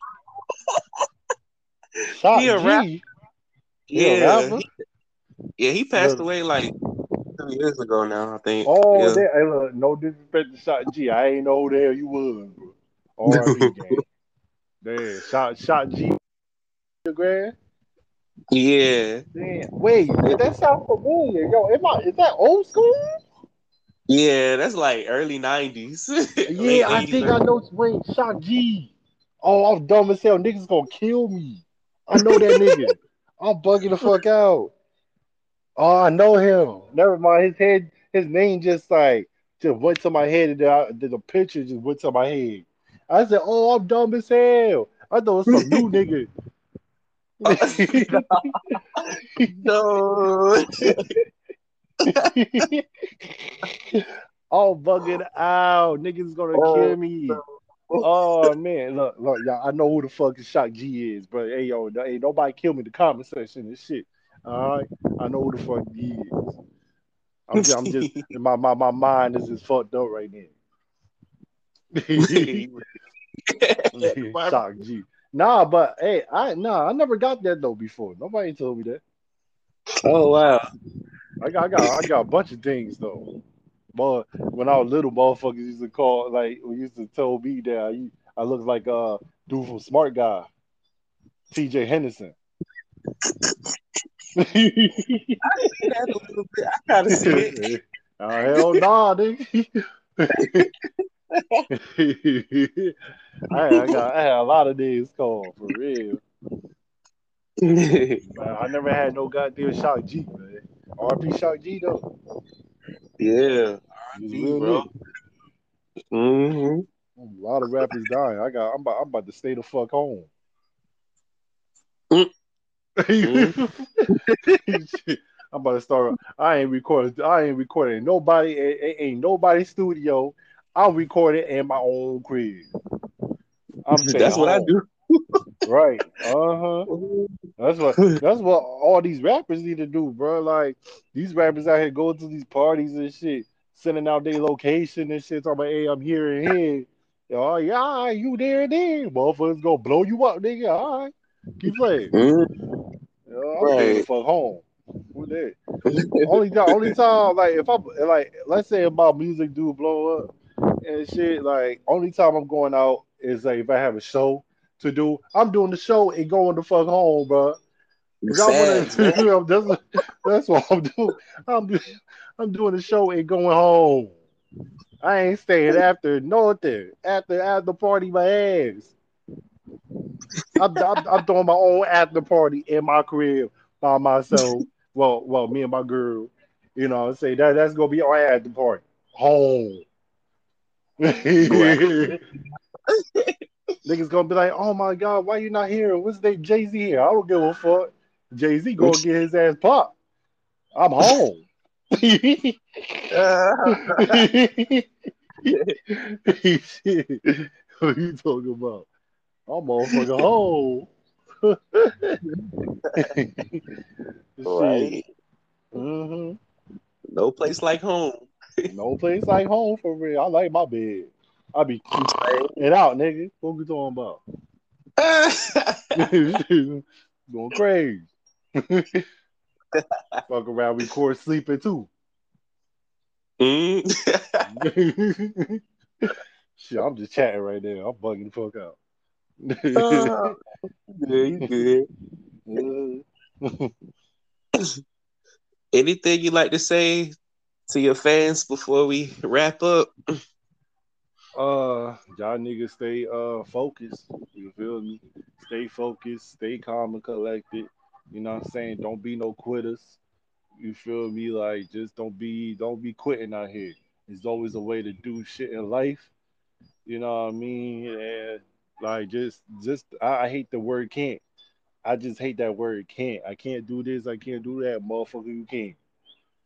[SPEAKER 3] Shock
[SPEAKER 4] he a
[SPEAKER 3] G?
[SPEAKER 4] Rapper.
[SPEAKER 3] He a
[SPEAKER 4] yeah. He, yeah, he passed
[SPEAKER 3] Look.
[SPEAKER 4] away like two years ago now, I think.
[SPEAKER 3] Oh,
[SPEAKER 4] yeah.
[SPEAKER 3] that, hey, look, no disrespect to Shock G. I ain't know who the hell you was, bro. R.I.P. Damn, Shot Shock G. Grand.
[SPEAKER 4] yeah.
[SPEAKER 3] Damn. Wait, that sounds familiar. Yo, am I, is that old school?
[SPEAKER 4] Yeah, that's like early nineties.
[SPEAKER 3] Yeah, I think I know. Wait, Shock G. Oh, I'm dumb as hell. Niggas gonna kill me. I know that nigga. I'm bugging the fuck out. Oh, I know him. Never mind. His head, his name just like just went to my head, and then I, the picture just went to my head. I said, "Oh, I'm dumb as hell." I thought it was some new nigga.
[SPEAKER 4] No.
[SPEAKER 3] oh, bugging out. Niggas gonna
[SPEAKER 4] Oh,
[SPEAKER 3] kill me. Oh man, look, look, y'all. I know who the fuck is Shock G is, but hey, yo, ain't nobody kill me in the comment section and shit. All right, I know who the fuck he is. I'm just, I'm just my, my my mind is just fucked up right now. Shock G. Nah, but hey, I nah, I never got that though before. Nobody told me that.
[SPEAKER 4] oh wow.
[SPEAKER 3] I got, I got, I got a bunch of things though. But when I was little, motherfuckers used to call like, we used to tell me that I, I look like uh dude from Smart Guy, T.J. Henderson.
[SPEAKER 4] I see that a little bit. I gotta see it.
[SPEAKER 3] oh, hell nah, nigga. I, I got, I had a lot of days called for real. Man, I never had no goddamn Shock G, man. RP Shock G though.
[SPEAKER 4] Yeah.
[SPEAKER 3] He's
[SPEAKER 4] R.I.P.,
[SPEAKER 3] real
[SPEAKER 4] bro.
[SPEAKER 3] nigga.
[SPEAKER 4] hmm
[SPEAKER 3] A lot of rappers dying. I got. I'm about. I'm about to stay the fuck home.
[SPEAKER 4] Mm.
[SPEAKER 3] I'm about to start. I ain't recording. I ain't recording nobody. Ain't, ain't nobody studio. I'm recording in my own crib. I'm
[SPEAKER 4] That's what I do.
[SPEAKER 3] Right. Uh huh. That's what. That's what all these rappers need to do, bro. Like these rappers out here going to these parties and shit, sending out their location and shit. Talking about, hey, I'm here and here. Oh yeah, right, you there and there. Motherfuckers gonna blow you up, nigga. All right, keep playing.
[SPEAKER 4] Mhm.
[SPEAKER 3] Yeah, I'm
[SPEAKER 4] Right.
[SPEAKER 3] fuck home. Who only time, only time, like if I like, let's say if my music do blow up and shit, like only time I'm going out is like if I have a show to do. I'm doing the show and going the fuck home, bro. Y'all wanna, that's, that's what I'm doing. I'm, I'm doing the show and going home. I ain't staying after nothing. After after party my ass. I'm, I'm, I'm throwing my own after party in my crib by myself. Well, well, me and my girl. You know, say that that's gonna be our after party. Home. Niggas gonna be like, oh my god, why you not here? What's they Jay Z here? I don't give a fuck. Jay Z gonna get his ass popped. I'm home. What you talking about? I'm motherfucking home.
[SPEAKER 2] Right.
[SPEAKER 3] hmm
[SPEAKER 2] No place like home.
[SPEAKER 3] No place like home for real. I like my bed. I be it out, nigga. What we talking about? Going crazy. Fuck around, record sleeping too.
[SPEAKER 2] Mm.
[SPEAKER 3] Shit, I'm just chatting right now. I'm bugging the fuck out.
[SPEAKER 2] Uh, yeah, you good.
[SPEAKER 3] Uh,
[SPEAKER 2] Anything you like to say to your fans before we wrap up?
[SPEAKER 3] Uh, y'all niggas stay uh focused. You feel me? Stay focused, stay calm and collected. You know what I'm saying? Don't be no quitters. You feel me? Like just don't be don't be quitting out here. There's always a way to do shit in life. You know what I mean? And like just just I, I hate the word can't. I just hate that word can't. I can't do this, I can't do that, motherfucker, you can't.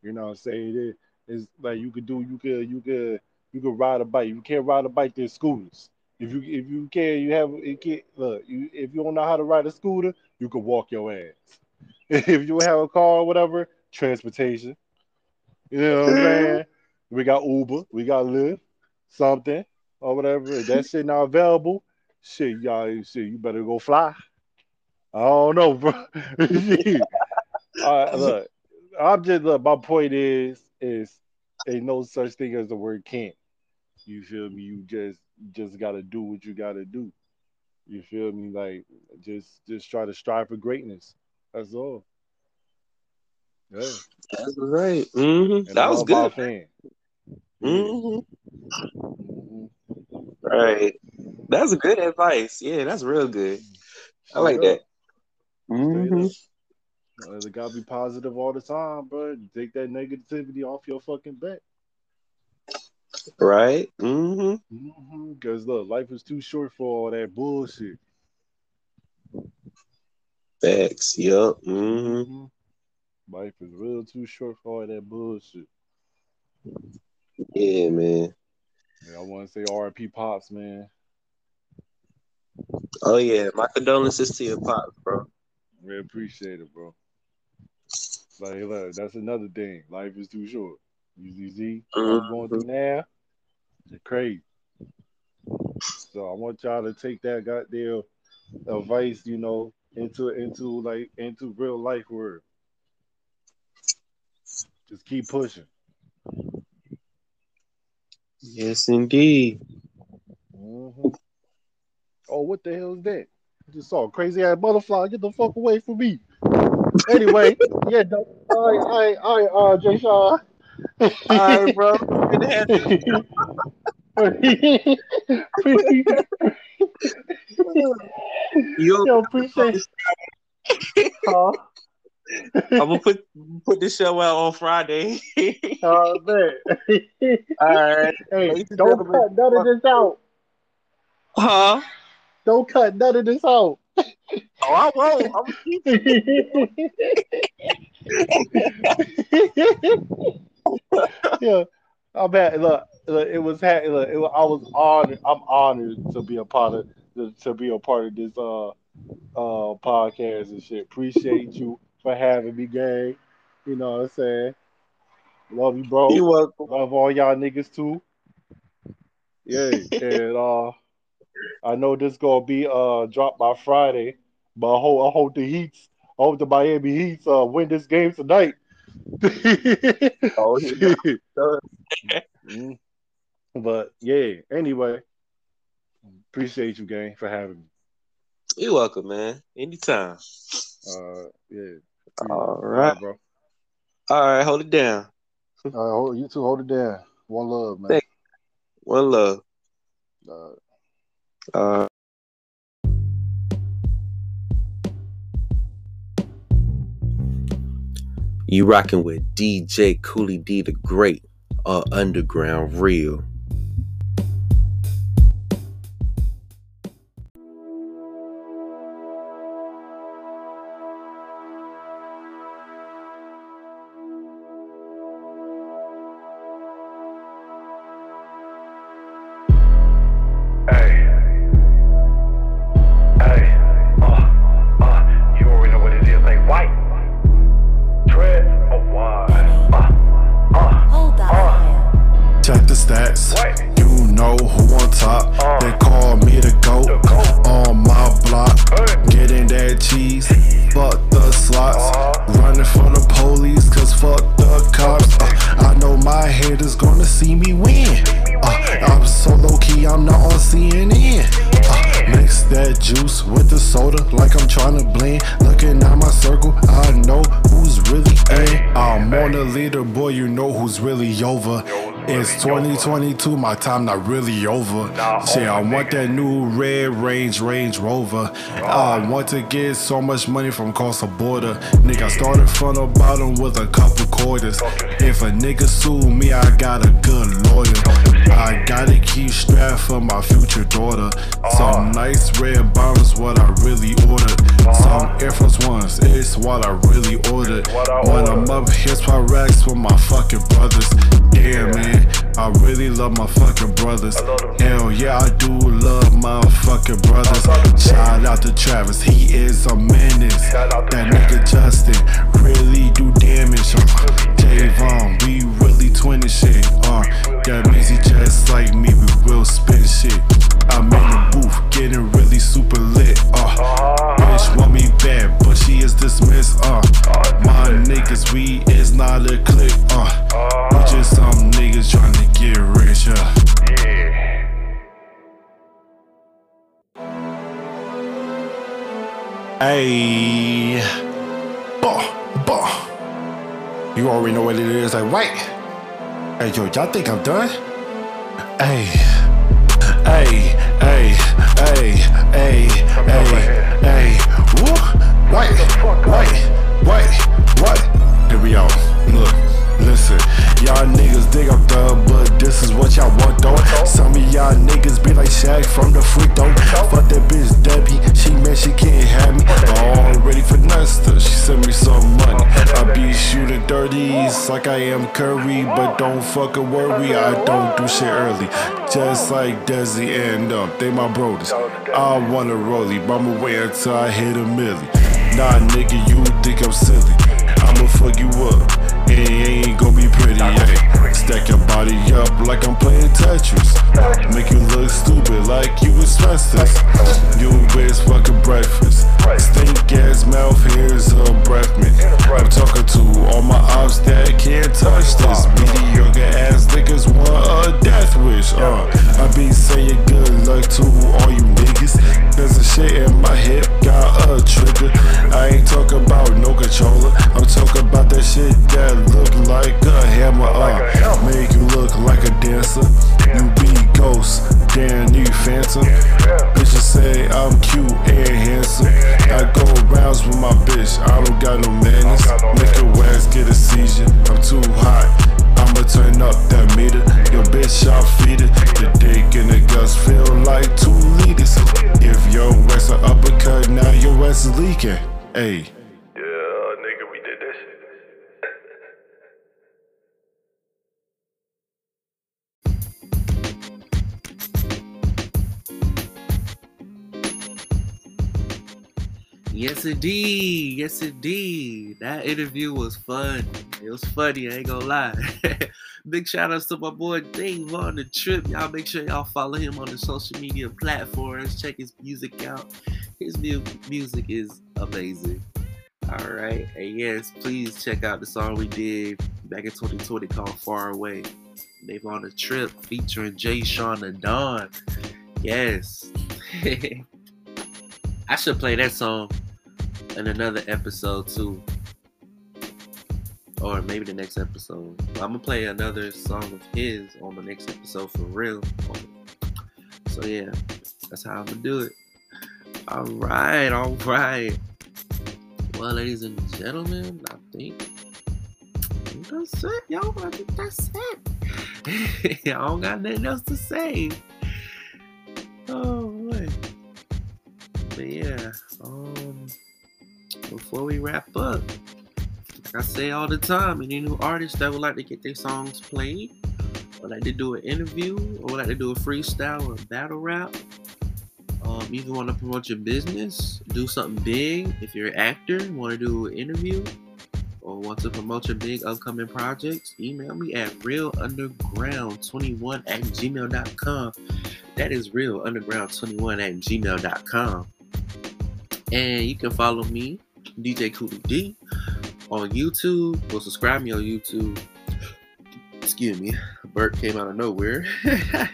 [SPEAKER 3] You know what I'm saying? It, it's like you could do you could you could you can ride a bike. You can't ride a bike, there's scooters. If you if you can you have it can't look you if you don't know how to ride a scooter, you can walk your ass. If you have a car or whatever, transportation. You know what I'm saying? We got Uber, we got Lyft, something or whatever. If that shit not available, shit, y'all shit, you better go fly. I don't know, bro. Shit. All right, look, I'm just look, my point is is ain't no such thing as the word can't. You feel me? You just just gotta do what you gotta do. You feel me? Like just just try to strive for greatness. That's all. Yeah.
[SPEAKER 2] That's right. hmm That was good.
[SPEAKER 3] fan.
[SPEAKER 2] hmm
[SPEAKER 3] Mhm.
[SPEAKER 2] Right. That's good advice. Yeah, that's real good. I like that. hmm
[SPEAKER 3] up. Uh, It gotta be positive all the time, bro. You Take that negativity off your fucking back.
[SPEAKER 2] Right. Mm-hmm.
[SPEAKER 3] Because look, life is too short for all that bullshit.
[SPEAKER 2] Facts. Yup. hmm
[SPEAKER 3] Mhm. Life is real too short for all that bullshit.
[SPEAKER 2] Yeah, man.
[SPEAKER 3] Yeah, I want to say R.P. Pops, man.
[SPEAKER 2] Oh yeah. My condolences to your pops, bro.
[SPEAKER 3] We appreciate it, bro. Like, look, that's another thing. Life is too short. You, you see what I'm going through now? It's crazy. So I want y'all to take that goddamn advice, you know, into into like into real life word. Just keep pushing.
[SPEAKER 2] Yes, indeed.
[SPEAKER 3] Mhm. Oh, what the hell is that? I just saw a crazy ass butterfly. Get the fuck away from me. Anyway, yeah, no, all right, all right, all right, uh, Jay Shaw.
[SPEAKER 2] All right, bro. Good to have you.
[SPEAKER 3] Yo, appreciate huh?
[SPEAKER 2] I'm gonna put put this show out on Friday.
[SPEAKER 3] Uh, man.
[SPEAKER 2] All right.
[SPEAKER 3] hey, don't cut none of this out.
[SPEAKER 2] Huh?
[SPEAKER 3] Don't cut none of this out.
[SPEAKER 2] Oh, I won't. I'm gonna
[SPEAKER 3] yeah, I'm happy. Look, look, it was happy. Look, it was, I was honored. I'm honored to be a part of to, to be a part of this uh uh podcast and shit. Appreciate you for having me, gang. You know what I'm saying? Love you, bro.
[SPEAKER 2] You welcome.
[SPEAKER 3] Love all y'all niggas too. Yeah, and uh, I know this gonna be uh dropped by Friday, but I hope I hope the Heats, I hope the Miami Heats uh win this game tonight.
[SPEAKER 2] Oh, yeah.
[SPEAKER 3] Mm. But yeah, anyway, appreciate you, gang, for having me.
[SPEAKER 2] You're welcome, man. Anytime.
[SPEAKER 3] Uh, yeah.
[SPEAKER 4] All right.
[SPEAKER 3] bro.
[SPEAKER 4] All right, hold it down.
[SPEAKER 3] All right, hold, you two hold it down. One love, man.
[SPEAKER 4] Thank- One love.
[SPEAKER 3] Uh,
[SPEAKER 4] Uh,
[SPEAKER 2] You rocking with DJ Cooley D the Great, uh, Underground Real.
[SPEAKER 5] Know
[SPEAKER 6] who on top. They call me the goat. On my block. Getting that cheese. Fuck the slots. Running from the police. Cause fuck the cops. Uh, I know my haters gonna see me win. Uh, I'm so low key, I'm not on CNN. Uh, mix that juice with the soda like I'm trying to blend. Looking at my circle, I know who's really in. I'm on the leaderboard, you know who's really over. It's 2022, my time not really over. Shit, I want that new red Range Range Rover. I want to get so much money from across the border. Nigga, I started from the bottom with a couple quarters. If a nigga sue me, I got a good lawyer. I gotta keep strapped for my future daughter. Some nice red bottoms, what I really ordered. Some Air Force Ones, it's what I really ordered. When I'm up, here's my racks for my fucking brothers. Yeah, man, I really love my fucking brothers. Hell yeah, I do love my fucking brothers. Shout out to Travis, he is a menace. That nigga Justin really do damage. Uh, Javon, we really twinning shit. Uh, that means he just like me, we will spin shit. I'm in the booth, getting really super lit. Uh, bitch want me bad, but she is dismissed. Uh, my niggas, we is not a clique. Uh, we just some niggas trying to get rich. Uh. Hey, bah, bah. You already know what it is, like right? Hey, yo, y'all think I'm done? Hey, hey, hey, hey, hey, hey, hey, wait, wait, wait, wait. Here we go. Look, listen, y'all niggas think I'm done, but this is what y'all want though. Some of y'all niggas be like Shaq from the free throw. Fuck that bitch Debbie, she man she can't have me. Already for her, she sent me some money. I be shooting thirties like I am Curry, but don't fucking worry, I don't do shit early. Just like Desi and um, they my brothers. I wanna rollie, but I'ma wait until I hit a milli. Nah, nigga, you think I'm silly? I'ma fuck you up. It ain't gonna be pretty, yeah. Stack your body up like I'm playing Tetris. Make you look stupid like you was asbestos. You waste fucking breakfast. Stink ass mouth, here's a breath mint. I'm talking to all my ops that can't touch this. Mediocre ass niggas want a death wish. Uh, I be saying good luck to all you niggas. There's a shit in my hip, got a trigger. I ain't talking about no controller. I'm talking about that shit that look like a hammer. Uh, make you look like a dancer. You be ghost, damn you phantom. Bitches say I'm cute and handsome. I go rounds with my bitch, I don't got no manners. Make your ass get a seizure. I'm too hot. I'ma turn up that meter. Your bitch, I'll feed it. The dick and the guts feel like two liters. If your ass an uppercut, now your ass is leaking. Hey.
[SPEAKER 2] Yes, indeed. Yes, indeed. That interview was fun. It was funny. I ain't gonna lie. Big shout outs to my boy Davon the Trip. Y'all make sure y'all follow him on the social media platforms. Check his music out. His mu- music is amazing. All right. And yes, please check out the song we did back in 2020 called Far Away. Davon the Trip featuring Jay Sean and Don. Yes. I should play that song in another episode too. Or maybe the next episode. I'm gonna play another song of his on the next episode for real. So yeah, that's how I'm gonna do it. All right, all right. Well, ladies and gentlemen, I think that's it, yo. I think that's it. I don't got nothing else to say. Oh boy. But yeah, um, before we wrap up, like I say all the time, any new artists that would like to get their songs played, or like to do an interview, or like to do a freestyle or a battle rap, um, you want to promote your business, do something big. If you're an actor, want to do an interview, or want to promote your big upcoming projects, email me at realunderground21 at gmail.com. That is realunderground21 at gmail.com. And you can follow me, DJ Coolie D, on YouTube. Or subscribe me on YouTube. Excuse me, Bert came out of nowhere.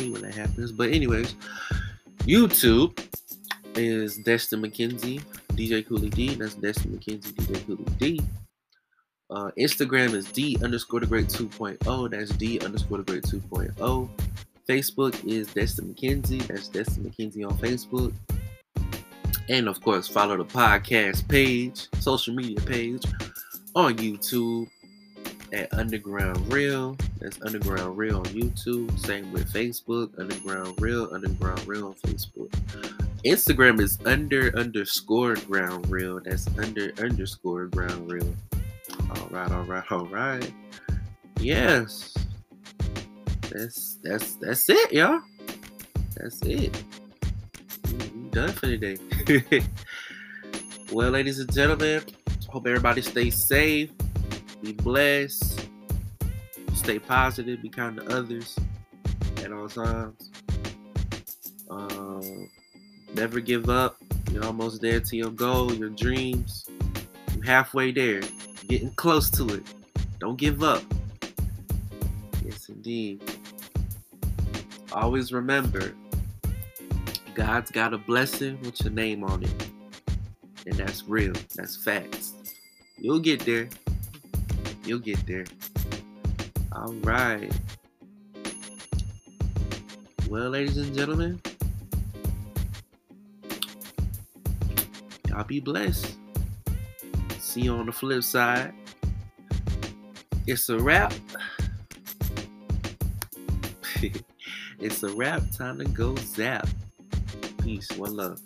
[SPEAKER 2] hate when that happens. But anyways, YouTube is Destin McKenzie, DJ Coolie D. That's Destin McKenzie, DJ Coolie D. Uh, Instagram is D underscore the great 2.0. That's D underscore the great 2.0. Facebook is Destin McKenzie. That's Destin McKenzie on Facebook. And of course, follow the podcast page, social media page on YouTube at Underground Real. That's Underground Real on YouTube. Same with Facebook, Underground Real, Underground Real on Facebook. Instagram is under underscore ground real. That's under underscore ground real. All right, all right, all right. Yes. That's that's that's it, y'all. That's it. We done for today. well, ladies and gentlemen, hope everybody stays safe. Be blessed. Stay positive. Be kind to others at all times. Um, never give up. You're almost there to your goal, your dreams. You're halfway there. Getting close to it. Don't give up. Yes, indeed. Always remember God's got a blessing with your name on it. And that's real. That's facts. You'll get there. You'll get there. All right. Well, ladies and gentlemen, y'all be blessed. See you on the flip side. It's a wrap. It's a wrap. Time to go zap. Peace. One love.